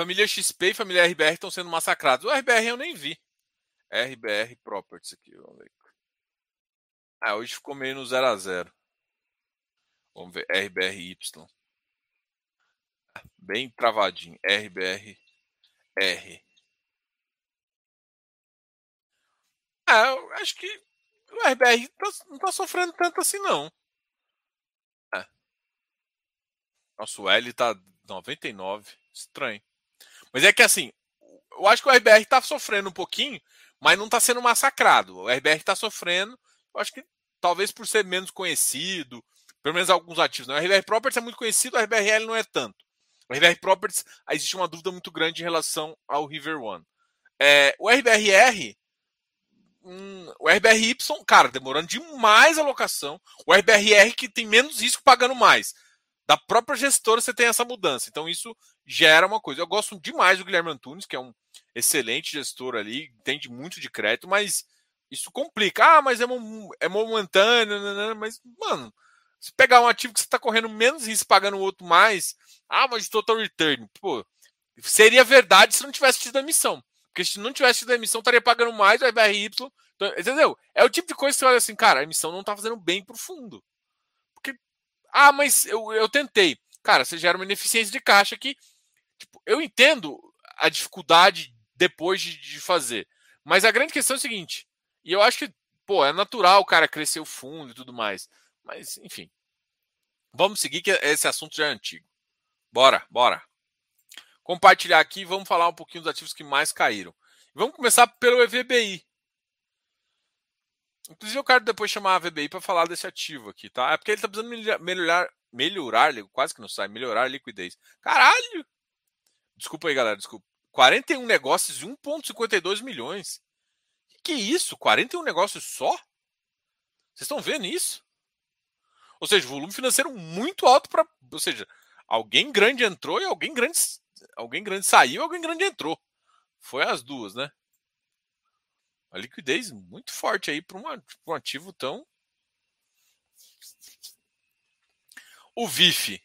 Família XP e família RBR estão sendo massacrados. O RBR eu nem vi. RBR Properties aqui, vamos ver. Ah, hoje ficou meio no 0 a 0 Vamos ver, RBRY. Bem travadinho. RBR R. Ah, eu acho que o RBR tá, não tá sofrendo tanto assim, não. É. Nossa, o L tá 99. Estranho. Mas é que assim, eu acho que o RBR tá sofrendo um pouquinho, mas não tá sendo massacrado. O RBR tá sofrendo, eu acho que talvez por ser menos conhecido, pelo menos alguns ativos. Né? O RBR Properties é muito conhecido, o RBRL não é tanto. O RBR Properties, existe uma dúvida muito grande em relação ao River One. É, o RBRR, hum, o RBRY, cara, demorando demais a locação. O RBRR que tem menos risco pagando mais. Da própria gestora você tem essa mudança. Então isso gera uma coisa. Eu gosto demais do Guilherme Antunes, que é um excelente gestor ali, entende muito de crédito, mas isso complica. Ah, mas é, é momentâneo, né, né, né, mas, mano, se pegar um ativo que você está correndo menos risco pagando o outro mais, ah, mas total return, pô, seria verdade se não tivesse tido a emissão. Porque se não tivesse tido a emissão, estaria pagando mais o IBRY. Então, entendeu? É o tipo de coisa que você olha assim, cara, a emissão não está fazendo bem para o fundo. Ah, mas eu, eu tentei. Cara, você gera uma ineficiência de caixa que, tipo, eu entendo a dificuldade depois de, de fazer. Mas a grande questão é o seguinte, e eu acho que, pô, é natural o cara crescer o fundo e tudo mais. Mas, enfim. Vamos seguir, que esse assunto já é antigo. Bora, bora. Compartilhar aqui, vamos falar um pouquinho dos ativos que mais caíram. Vamos começar pelo EVBI. Inclusive, eu quero depois chamar a VBI para falar desse ativo aqui, tá? É porque ele está precisando melhorar, melhorar, quase que não sai, melhorar a liquidez. Caralho! Desculpa aí, galera, desculpa. 41 negócios e 1,52 milhões. Que, que isso? 41 negócios só? Vocês estão vendo isso? Ou seja, volume financeiro muito alto para. Ou seja, alguém grande entrou e alguém grande, alguém grande saiu alguém grande entrou. Foi as duas, né? A liquidez muito forte aí para um ativo tão. O VIF.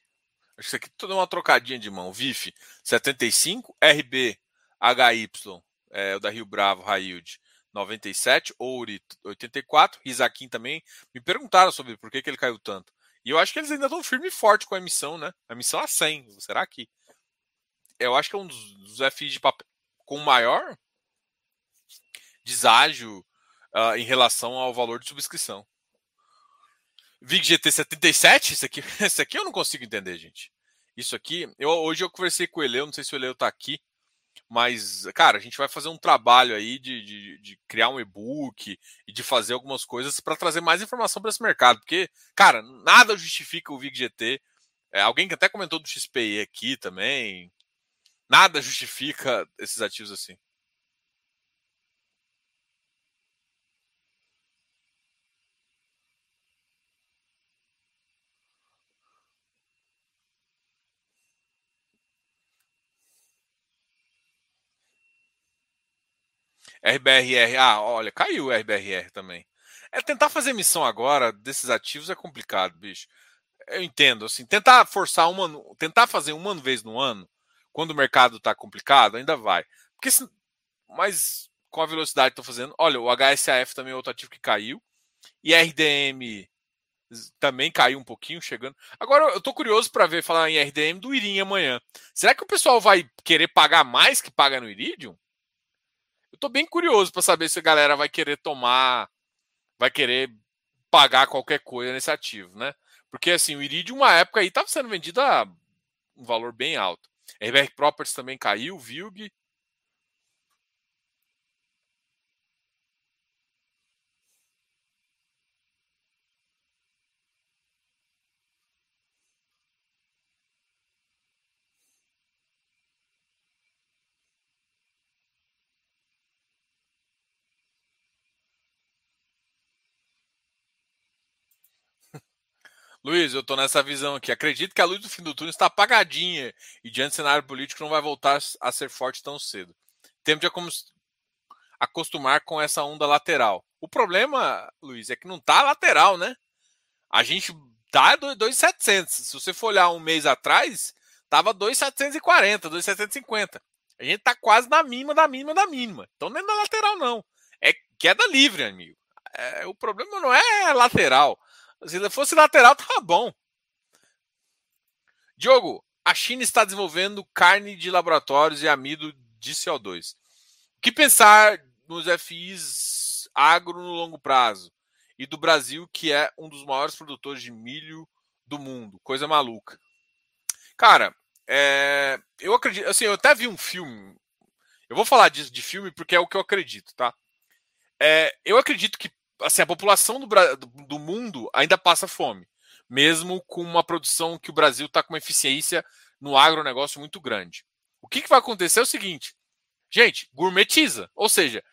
Acho que isso aqui toda uma trocadinha de mão. VIF 75, RB HY, é, o da Rio Bravo, Yield, 97, Ouri 84, Rizakin também. Me perguntaram sobre por que, que ele caiu tanto. E eu acho que eles ainda estão firme e forte com a emissão, né? A emissão a 100. Será que. Eu acho que é um dos, dos FIs de papel com maior deságio uh, em relação ao valor de subscrição. VIG GT 77, isso aqui, isso aqui eu não consigo entender, gente. Isso aqui, eu, hoje eu conversei com o Eleu, não sei se o Eleu está aqui. Mas, cara, a gente vai fazer um trabalho aí de, de, de criar um e-book e de fazer algumas coisas para trazer mais informação para esse mercado. Porque, cara, nada justifica o VIG GT. É, alguém que até comentou do XPI aqui também. Nada justifica esses ativos assim. RBRR, ah, olha, caiu o RBRR também. É tentar fazer missão agora desses ativos é complicado, bicho. Eu entendo, assim, tentar forçar uma, tentar fazer uma vez no ano, quando o mercado está complicado, ainda vai. Porque se, mas com a velocidade que estou fazendo, olha, o HSAF também é outro ativo que caiu e RDM também caiu um pouquinho, chegando. Agora eu tô curioso para ver falar em RDM do Iridium amanhã. Será que o pessoal vai querer pagar mais que paga no Iridium? Eu tô bem curioso para saber se a galera vai querer tomar, vai querer pagar qualquer coisa nesse ativo, né? Porque assim, o Iridium, uma época aí, estava sendo vendido a um valor bem alto. A RBR Properties também caiu, VILG. Luiz, eu estou nessa visão aqui. Acredito que a luz do fim do túnel está apagadinha e diante do cenário político não vai voltar a ser forte tão cedo. Temos de acostumar com essa onda lateral. O problema, Luiz, é que não está lateral, né? A gente tá 2,700. Se você for olhar um mês atrás, tava 2,740, 2,750. A gente tá quase na mínima, da mínima, da mínima. Então não é na lateral, não. É queda livre, amigo. É, o problema não é lateral. Se fosse lateral, tava bom. Diogo, a China está desenvolvendo carne de laboratórios e amido de CO2. O que pensar nos FIs agro no longo prazo? E do Brasil, que é um dos maiores produtores de milho do mundo. Coisa maluca. Cara, é, eu acredito. Assim, eu até vi um filme. Eu vou falar disso de filme porque é o que eu acredito, tá? É, eu acredito que assim, a população do, do mundo ainda passa fome, mesmo com uma produção que o Brasil está com uma eficiência no agronegócio muito grande. O que, que vai acontecer é o seguinte, gente, gourmetiza, ou seja,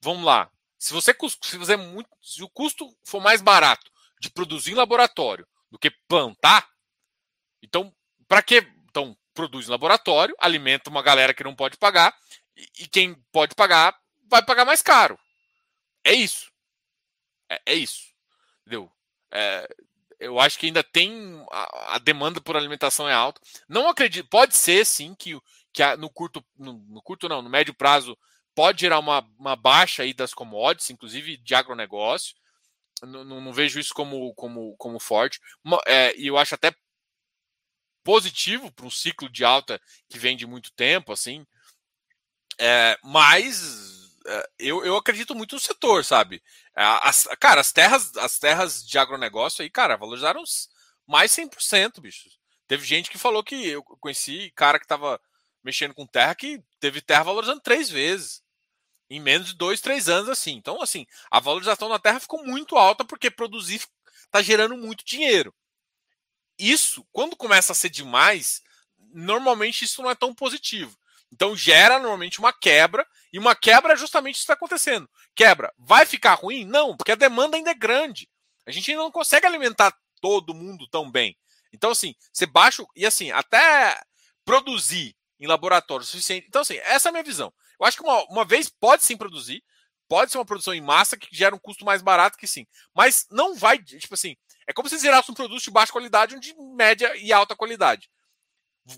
vamos lá, se você se você muito, se o custo for mais barato de produzir em laboratório do que plantar, então para que então produz em laboratório, alimenta uma galera que não pode pagar e, e quem pode pagar vai pagar mais caro. É isso. É, é isso. Entendeu? É, eu acho que ainda tem. A, a, demanda por alimentação é alta. Não acredito. Pode ser, sim, que, que a, no curto. No, no, curto, não, no médio prazo, pode gerar uma, uma baixa aí das commodities, inclusive de agronegócio. Não, não, não vejo isso como, como, como forte. É, e eu acho até positivo para um ciclo de alta que vem de muito tempo, assim. É, mas eu, eu acredito muito no setor, sabe? É, as, cara, as terras, as terras de agronegócio aí, cara, valorizaram mais 100%, bicho. Teve gente que falou que eu conheci cara que tava mexendo com terra que teve terra valorizando três vezes em menos de dois, três anos assim. Então, assim, a valorização da terra ficou muito alta porque produzir está gerando muito dinheiro. Isso, quando começa a ser demais, normalmente isso não é tão positivo. Então gera normalmente uma quebra, e uma quebra é justamente isso que está acontecendo. Quebra. Vai ficar ruim? Não, porque a demanda ainda é grande. A gente ainda não consegue alimentar todo mundo tão bem. Então, assim, você baixa. E assim, até produzir em laboratório o suficiente. Então, assim, essa é a minha visão. Eu acho que uma, uma vez pode sim produzir, pode ser uma produção em massa que gera um custo mais barato que sim. Mas não vai, tipo assim, é como se gerasse um produto de baixa qualidade, um de média e alta qualidade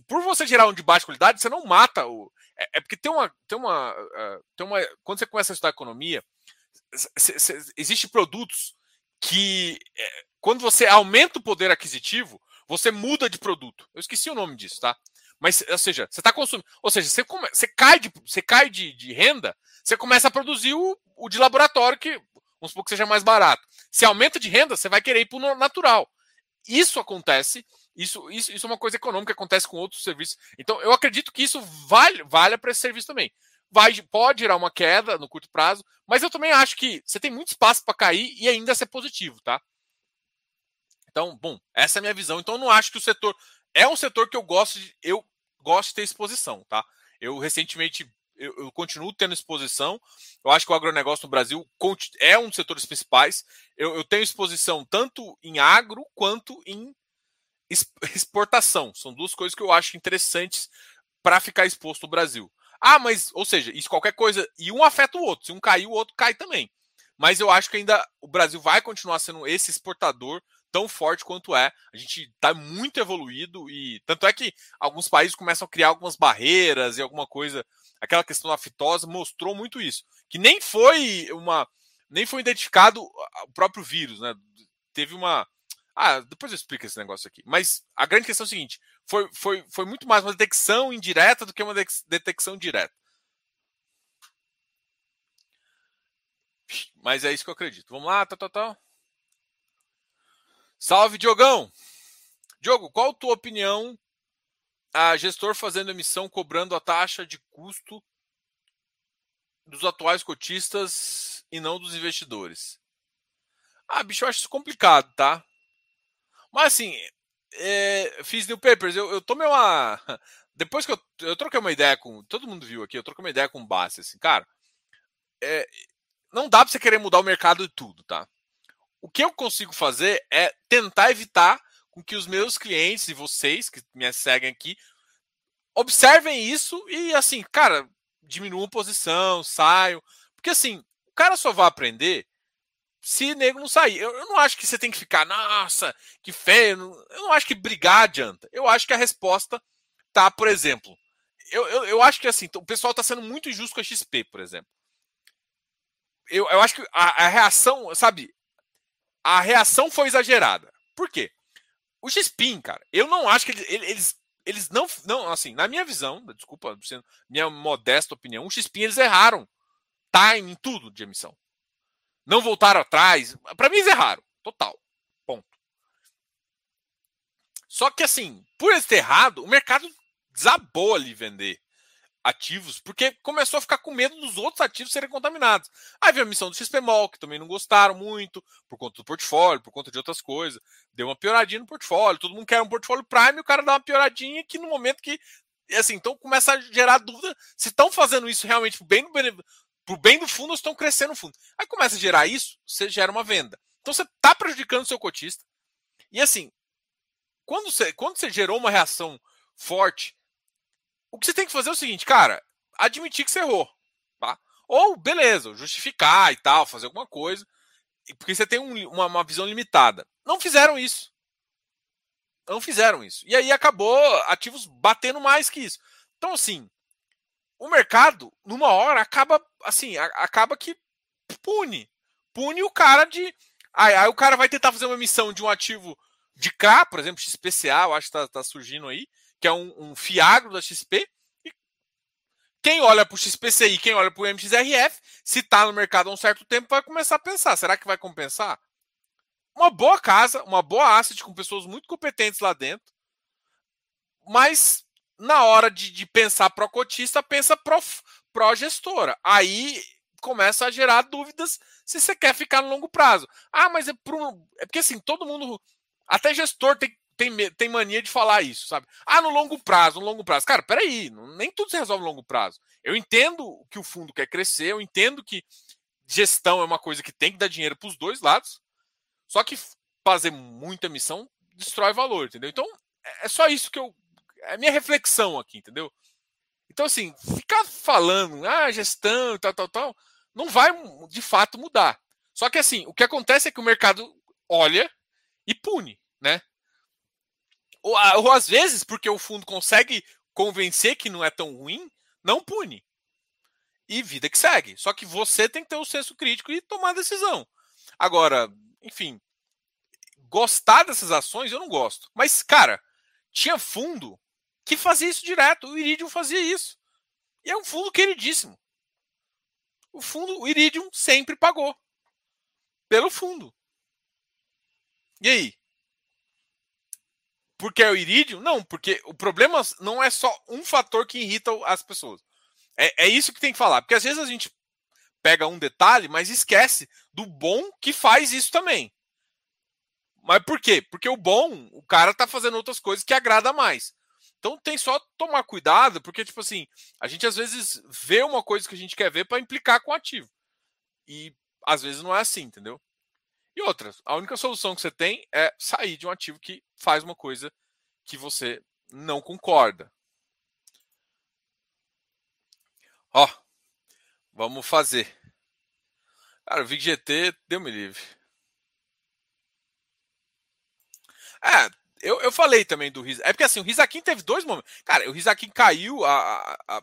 por você gerar um de baixa qualidade, você não mata o. É, é porque tem uma, tem uma, uh, tem uma. Quando você começa a estudar economia, existem produtos que, é, quando você aumenta o poder aquisitivo, você muda de produto. Eu esqueci o nome disso, tá? Mas, ou seja, você está consumindo. Ou seja, você, come, você cai, de, você cai de, de renda, você começa a produzir o, o de laboratório, que vamos supor que seja mais barato. Se aumenta de renda, você vai querer ir para o natural. Isso acontece isso, isso, isso é uma coisa econômica que acontece com outros serviços. Então, eu acredito que isso vale, vale para esse serviço também. Vai, pode gerar uma queda no curto prazo, mas eu também acho que você tem muito espaço para cair e ainda ser positivo, tá? Então, bom, essa é a minha visão. Então, eu não acho que o setor. É um setor que eu gosto de. Eu gosto de ter exposição, tá? Eu recentemente eu, eu, continuo tendo exposição. Eu acho que o agronegócio no Brasil é um dos setores principais. Eu, eu tenho exposição tanto em agro quanto em exportação. São duas coisas que eu acho interessantes para ficar exposto no Brasil. Ah, mas, ou seja, isso qualquer coisa. E um afeta o outro. Se um cair, o outro cai também. Mas eu acho que ainda o Brasil vai continuar sendo esse exportador tão forte quanto é. A gente está muito evoluído e tanto é que alguns países começam a criar algumas barreiras e alguma coisa. Aquela questão da fitose mostrou muito isso, que nem foi uma, nem foi identificado o próprio vírus, né? Teve uma ah, depois eu explico esse negócio aqui. Mas a grande questão é o seguinte: foi, foi, foi muito mais uma detecção indireta do que uma detecção direta. Mas é isso que eu acredito. Vamos lá, tal, tal, tal. Salve, Diogão! Diogo, qual a tua opinião a gestor fazendo emissão cobrando a taxa de custo dos atuais cotistas e não dos investidores? Ah, bicho, eu acho isso complicado, tá? Mas assim, é, fiz new papers, eu, eu tomei uma. Depois que eu, eu troquei uma ideia com. Todo mundo viu aqui, eu troquei uma ideia com o Bassi, assim, cara. É, não dá pra você querer mudar o mercado de tudo, tá? O que eu consigo fazer é tentar evitar com que os meus clientes e vocês que me seguem aqui observem isso e assim, cara, diminuam posição, saiam. Porque assim, o cara só vai aprender se nego não sair. Eu, eu, não acho que você tem que ficar, nossa, que feio. Eu não acho que brigar adianta. Eu acho que a resposta tá, por exemplo. Eu, eu, eu acho que assim, o pessoal está sendo muito injusto com a XP, por exemplo. Eu, eu acho que a, a reação, sabe? A reação foi exagerada. Por quê? O XPIN, cara, eu não acho que eles, eles, eles não, não, assim, na minha visão, desculpa, minha modesta opinião, o XPIN eles erraram. Tá em tudo de emissão não voltaram atrás. Para mim, eles erraram. Total. Ponto. Só que, assim, por eles ter errado, o mercado desabou ali vender ativos, porque começou a ficar com medo dos outros ativos serem contaminados. Aí veio a missão do XPMOL, que também não gostaram muito, por conta do portfólio, por conta de outras coisas. Deu uma pioradinha no portfólio. Todo mundo quer um portfólio Prime, o cara dá uma pioradinha que no momento que. Assim, então começa a gerar dúvida se estão fazendo isso realmente bem no, pro bem do fundo, estão crescendo o fundo. Aí começa a gerar isso, você gera uma venda. Então você está prejudicando o seu cotista. E assim, quando você, quando você gerou uma reação forte, o que você tem que fazer é o seguinte, cara, admitir que você errou. Tá? Ou, beleza, justificar e tal, fazer alguma coisa. Porque você tem um, uma, uma visão limitada. Não fizeram isso. Não fizeram isso. E aí acabou ativos batendo mais que isso. Então, assim, o mercado, numa hora, acaba assim, acaba que pune. Pune o cara de. Aí, aí o cara vai tentar fazer uma emissão de um ativo de K, por exemplo, XPCA, eu acho que está tá surgindo aí, que é um, um fiagro da XP. E quem olha para o XPCI, quem olha para o MXRF, se está no mercado há um certo tempo, vai começar a pensar: será que vai compensar? Uma boa casa, uma boa asset com pessoas muito competentes lá dentro, mas na hora de, de pensar pro cotista, pensa pro, pro gestora. Aí começa a gerar dúvidas se você quer ficar no longo prazo. Ah, mas é, pro, é porque assim, todo mundo, até gestor tem, tem, tem mania de falar isso, sabe? Ah, no longo prazo, no longo prazo. Cara, peraí, nem tudo se resolve no longo prazo. Eu entendo que o fundo quer crescer, eu entendo que gestão é uma coisa que tem que dar dinheiro para os dois lados, só que fazer muita emissão destrói valor, entendeu? Então, é, é só isso que eu, é a minha reflexão aqui, entendeu? Então, assim, ficar falando, ah, gestão e tal, tal, tal, não vai de fato mudar. Só que, assim, o que acontece é que o mercado olha e pune, né? Ou, ou às vezes, porque o fundo consegue convencer que não é tão ruim, não pune. E vida que segue. Só que você tem que ter o senso crítico e tomar a decisão. Agora, enfim, gostar dessas ações eu não gosto. Mas, cara, tinha fundo que fazia isso direto. O Iridium fazia isso. E é um fundo queridíssimo. O fundo, o Iridium sempre pagou pelo fundo. E aí? Porque é o Iridium? Não, porque o problema não é só um fator que irrita as pessoas. É, é isso que tem que falar. Porque às vezes a gente pega um detalhe, mas esquece do bom que faz isso também. Mas por quê? Porque o bom, o cara tá fazendo outras coisas que agrada mais. Então tem só tomar cuidado, porque, tipo assim, a gente às vezes vê uma coisa que a gente quer ver para implicar com o ativo. E às vezes não é assim, entendeu? E outra, a única solução que você tem é sair de um ativo que faz uma coisa que você não concorda. Ó, vamos fazer. Cara, o VGT deu me livre. É, eu, eu falei também do Rizakin. É porque assim, o Rizakin teve dois momentos. Cara, o Rizakin caiu, a, a,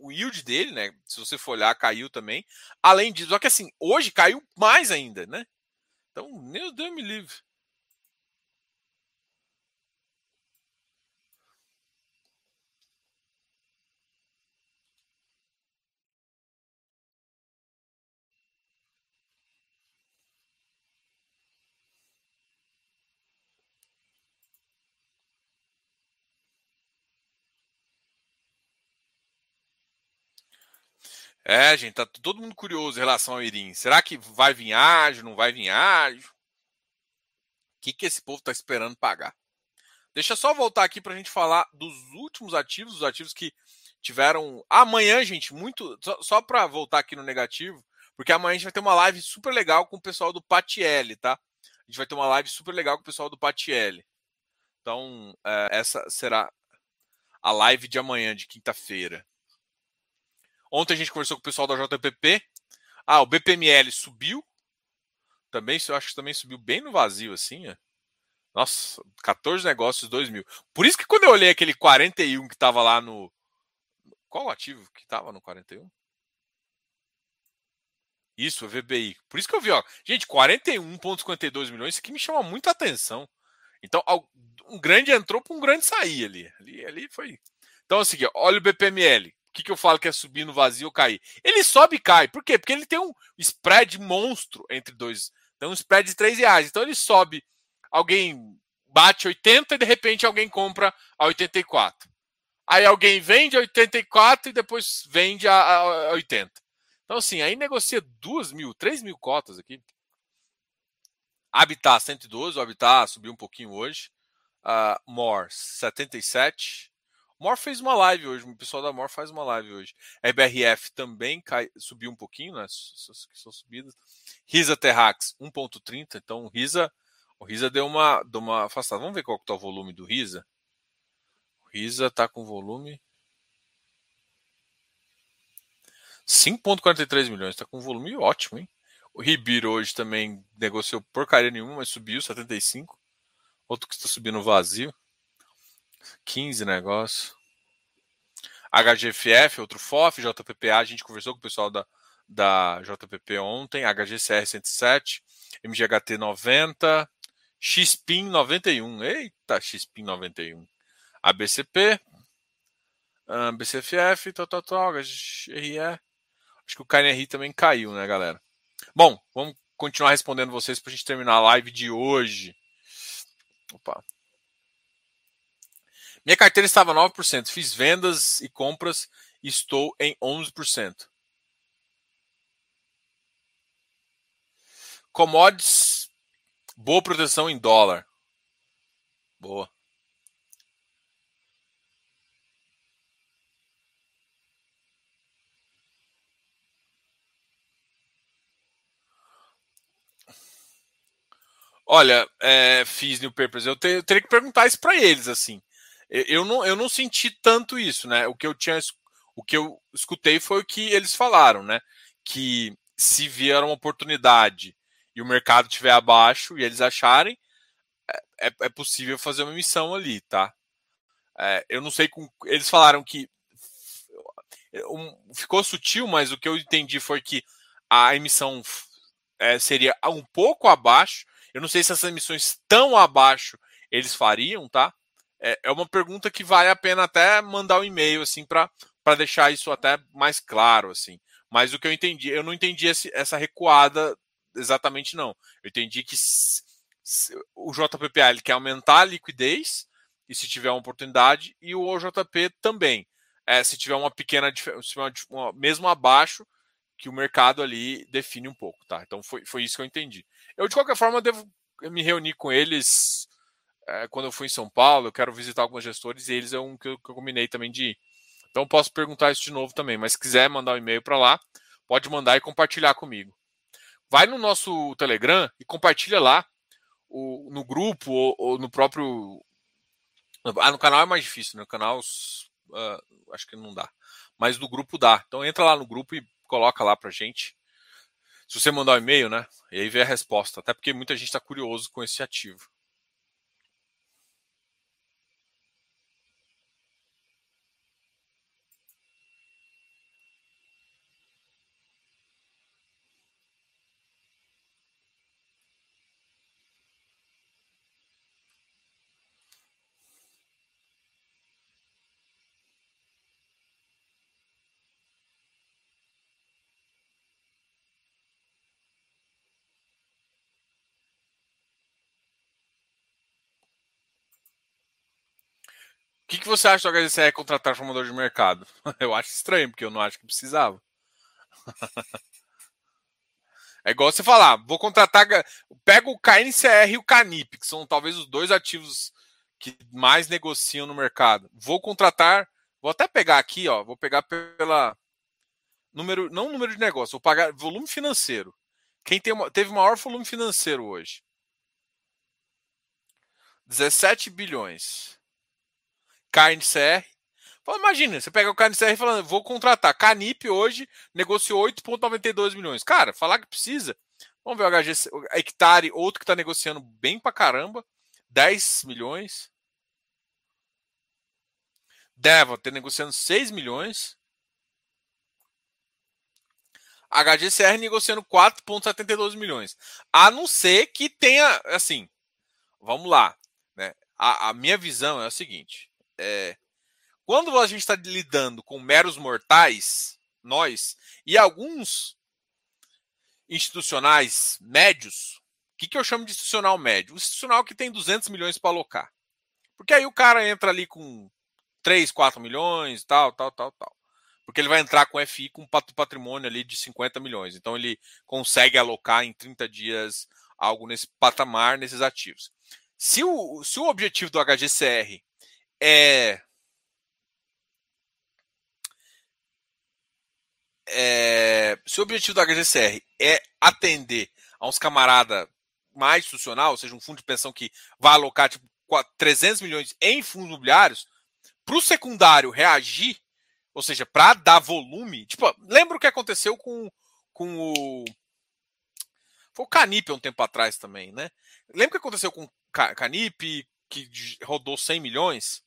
o yield dele, né? Se você for olhar, caiu também. Além disso, só que assim, hoje caiu mais ainda, né? Então, meu Deus me livre. É, gente, tá todo mundo curioso em relação ao Irim. Será que vai vir não vai vir? O que, que esse povo está esperando pagar? Deixa só voltar aqui para a gente falar dos últimos ativos, os ativos que tiveram. Amanhã, gente, muito. Só, só para voltar aqui no negativo, porque amanhã a gente vai ter uma live super legal com o pessoal do Patiel, tá? A gente vai ter uma live super legal com o pessoal do Patiel. Então, é, essa será a live de amanhã, de quinta-feira. Ontem a gente conversou com o pessoal da JPP. Ah, o BPML subiu. Também, eu acho que também subiu bem no vazio, assim. Ó. Nossa, 14 negócios, 2 mil. Por isso que quando eu olhei aquele 41 que estava lá no. Qual ativo que estava no 41? Isso, o VBI. Por isso que eu vi, ó. Gente, 41,52 milhões, isso aqui me chama muita atenção. Então, um grande entrou para um grande sair ali. ali. Ali foi. Então, é o seguinte, olha o BPML que, que eu falo que é subir no vazio ou cair? Ele sobe e cai. Por quê? Porque ele tem um spread monstro entre dois. Tem um spread de 3 reais. Então ele sobe, alguém bate 80 e de repente alguém compra a 84. Aí alguém vende a 84 e depois vende a, a 80. Então, assim, aí negocia 2 mil, 3 mil cotas aqui. Habitat 112, o Habitat subiu um pouquinho hoje. Uh, More 77. Mor fez uma live hoje, o pessoal da Mor faz uma live hoje. A também cai, subiu um pouquinho, né? São subidas. Risa Terrax 1.30, então Risa, o Risa deu uma, deu uma afastada. Vamos ver qual que tá o volume do Risa. O Risa tá com volume 5.43 milhões, tá com volume ótimo, hein? O Ribeiro hoje também negociou porcaria nenhuma, mas subiu 75. Outro que está subindo vazio. 15 negócios. HGFF, outro FOF, JPPA, a gente conversou com o pessoal da, da JPP ontem, HGCR 107, MGHT 90, XPIN 91, eita, XPIN 91, ABCP, BCFF, tal, tal, tal, HRE, acho que o KNRI também caiu, né, galera? Bom, vamos continuar respondendo vocês para a gente terminar a live de hoje. Opa. Minha carteira estava 9%. Fiz vendas e compras estou em 11%. Commodities, boa proteção em dólar. Boa. Olha, é, fiz New Papers. Eu, te, eu teria que perguntar isso para eles, assim. Eu não, eu não senti tanto isso, né? O que eu tinha, o que eu escutei foi o que eles falaram, né? Que se vier uma oportunidade e o mercado estiver abaixo e eles acharem, é, é, é possível fazer uma emissão ali, tá? É, eu não sei com. Eles falaram que um, ficou sutil, mas o que eu entendi foi que a emissão é, seria um pouco abaixo. Eu não sei se essas emissões tão abaixo eles fariam, tá? É, é uma pergunta que vale a pena até mandar um e-mail assim para deixar isso até mais claro assim. Mas o que eu entendi, eu não entendi esse, essa recuada exatamente não. Eu entendi que se, se, o JPPA quer aumentar a liquidez e se tiver uma oportunidade e o OJP também. É, se tiver uma pequena uma, mesmo abaixo que o mercado ali define um pouco, tá? Então foi, foi isso que eu entendi. Eu de qualquer forma devo me reunir com eles é, quando eu fui em São Paulo, eu quero visitar alguns gestores e eles é um que eu, que eu combinei também de ir. Então posso perguntar isso de novo também, mas se quiser mandar um e-mail para lá, pode mandar e compartilhar comigo. Vai no nosso Telegram e compartilha lá no grupo ou, ou, no próprio. Ah, no canal é mais difícil, né? No canal uh, acho que não dá. Mas no grupo dá. Então entra lá no grupo e coloca lá pra gente. Se você mandar um e-mail, né? E aí vê a resposta. Até porque muita gente está curioso com esse ativo. Que, você acha do HCR contratar formador de mercado? Eu acho estranho, porque eu não acho que precisava. É igual você falar, vou contratar. Pega o KNCR e o Canip, que são talvez os dois ativos que mais negociam no mercado. Vou contratar. Vou até pegar aqui, ó. Vou pegar pela. Número, não número de negócio, vou pagar volume financeiro. Quem tem, teve maior volume financeiro hoje? 17 bilhões. KNCR. Imagina, você pega o KNCR e fala, vou contratar. Canip hoje negociou 8,92 milhões. Cara, falar que precisa. Vamos ver o HG, o Hectare, outro que está negociando bem pra caramba. 10 milhões. Deva ter negociando 6 milhões. HGCR negociando 4,72 milhões. A não ser que tenha, assim, vamos lá. Né? A, a minha visão é a seguinte: é, quando a gente está lidando com meros mortais, nós, e alguns institucionais médios, o que, que eu chamo de institucional médio? O institucional que tem 200 milhões para alocar. Porque aí o cara entra ali com 3, 4 milhões, tal, tal, tal, tal. Porque ele vai entrar com FI com patrimônio ali de 50 milhões. Então ele consegue alocar em 30 dias algo nesse patamar, nesses ativos. Se o, se o objetivo do HGCR é, é, se o objetivo da HGCR é atender a uns camarada mais institucional, ou seja, um fundo de pensão que vai alocar tipo 300 milhões em fundos imobiliários, para o secundário reagir, ou seja, para dar volume, tipo, lembra o que aconteceu com, com o foi o Canip um tempo atrás também, né? Lembra o que aconteceu com o Canip, que rodou 100 milhões?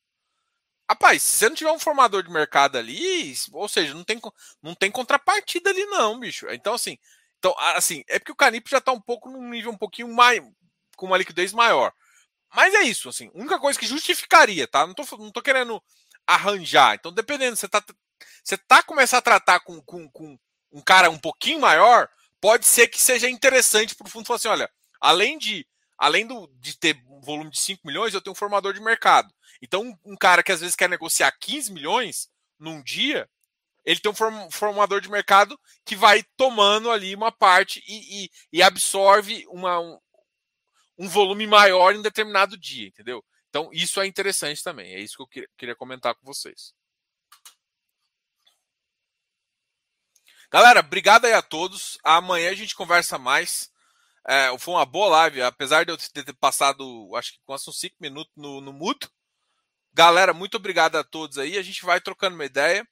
Rapaz, se você não tiver um formador de mercado ali, ou seja, não tem, não tem contrapartida ali, não, bicho. Então, assim, então, assim, é porque o Canip já está um pouco num nível um pouquinho mais. com uma liquidez maior. Mas é isso, assim, única coisa que justificaria, tá? Não tô, não tô querendo arranjar. Então, dependendo, você tá, você tá começando a tratar com, com, com um cara um pouquinho maior, pode ser que seja interessante para o fundo falar assim: olha, além de além do, de ter um volume de 5 milhões, eu tenho um formador de mercado. Então, um, cara que às vezes quer negociar 15 milhões num dia, ele tem um formador de mercado que vai tomando ali uma parte e, e, e absorve uma, um, um, volume maior em determinado dia, entendeu? Então, isso é interessante também. É isso que eu queria, queria comentar com vocês. Galera, obrigado aí a todos. Amanhã a gente conversa mais. É, foi uma boa live, apesar de eu ter passado, acho que quase uns 5 minutos no, no mudo. Galera, muito obrigado a todos aí. A gente vai trocando uma ideia.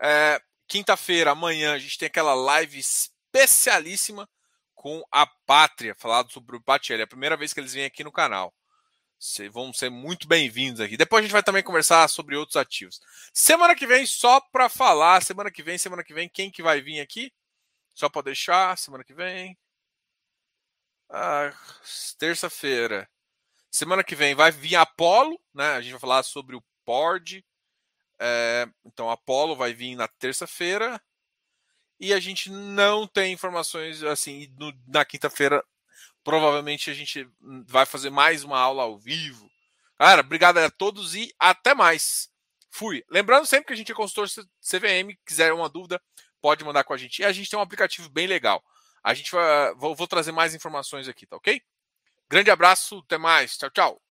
É, Quinta-feira, amanhã, a gente tem aquela live especialíssima com a Pátria, falado sobre o Patielli. É a primeira vez que eles vêm aqui no canal. Cês vão ser muito bem-vindos aqui. Depois a gente vai também conversar sobre outros ativos. Semana que vem, só para falar, semana que vem, semana que vem, quem que vai vir aqui? Só para deixar, semana que vem. Ah, terça-feira. Semana que vem vai vir Apolo, né? A gente vai falar sobre o Pord. É, então, Apolo vai vir na terça-feira. E a gente não tem informações assim. No, na quinta-feira, provavelmente a gente vai fazer mais uma aula ao vivo. Galera, obrigado a todos e até mais. Fui. Lembrando sempre que a gente é consultor CVM. Quiser uma dúvida, pode mandar com a gente. E a gente tem um aplicativo bem legal. A gente vai, vou, vou trazer mais informações aqui, tá ok? Grande abraço, até mais. Tchau, tchau.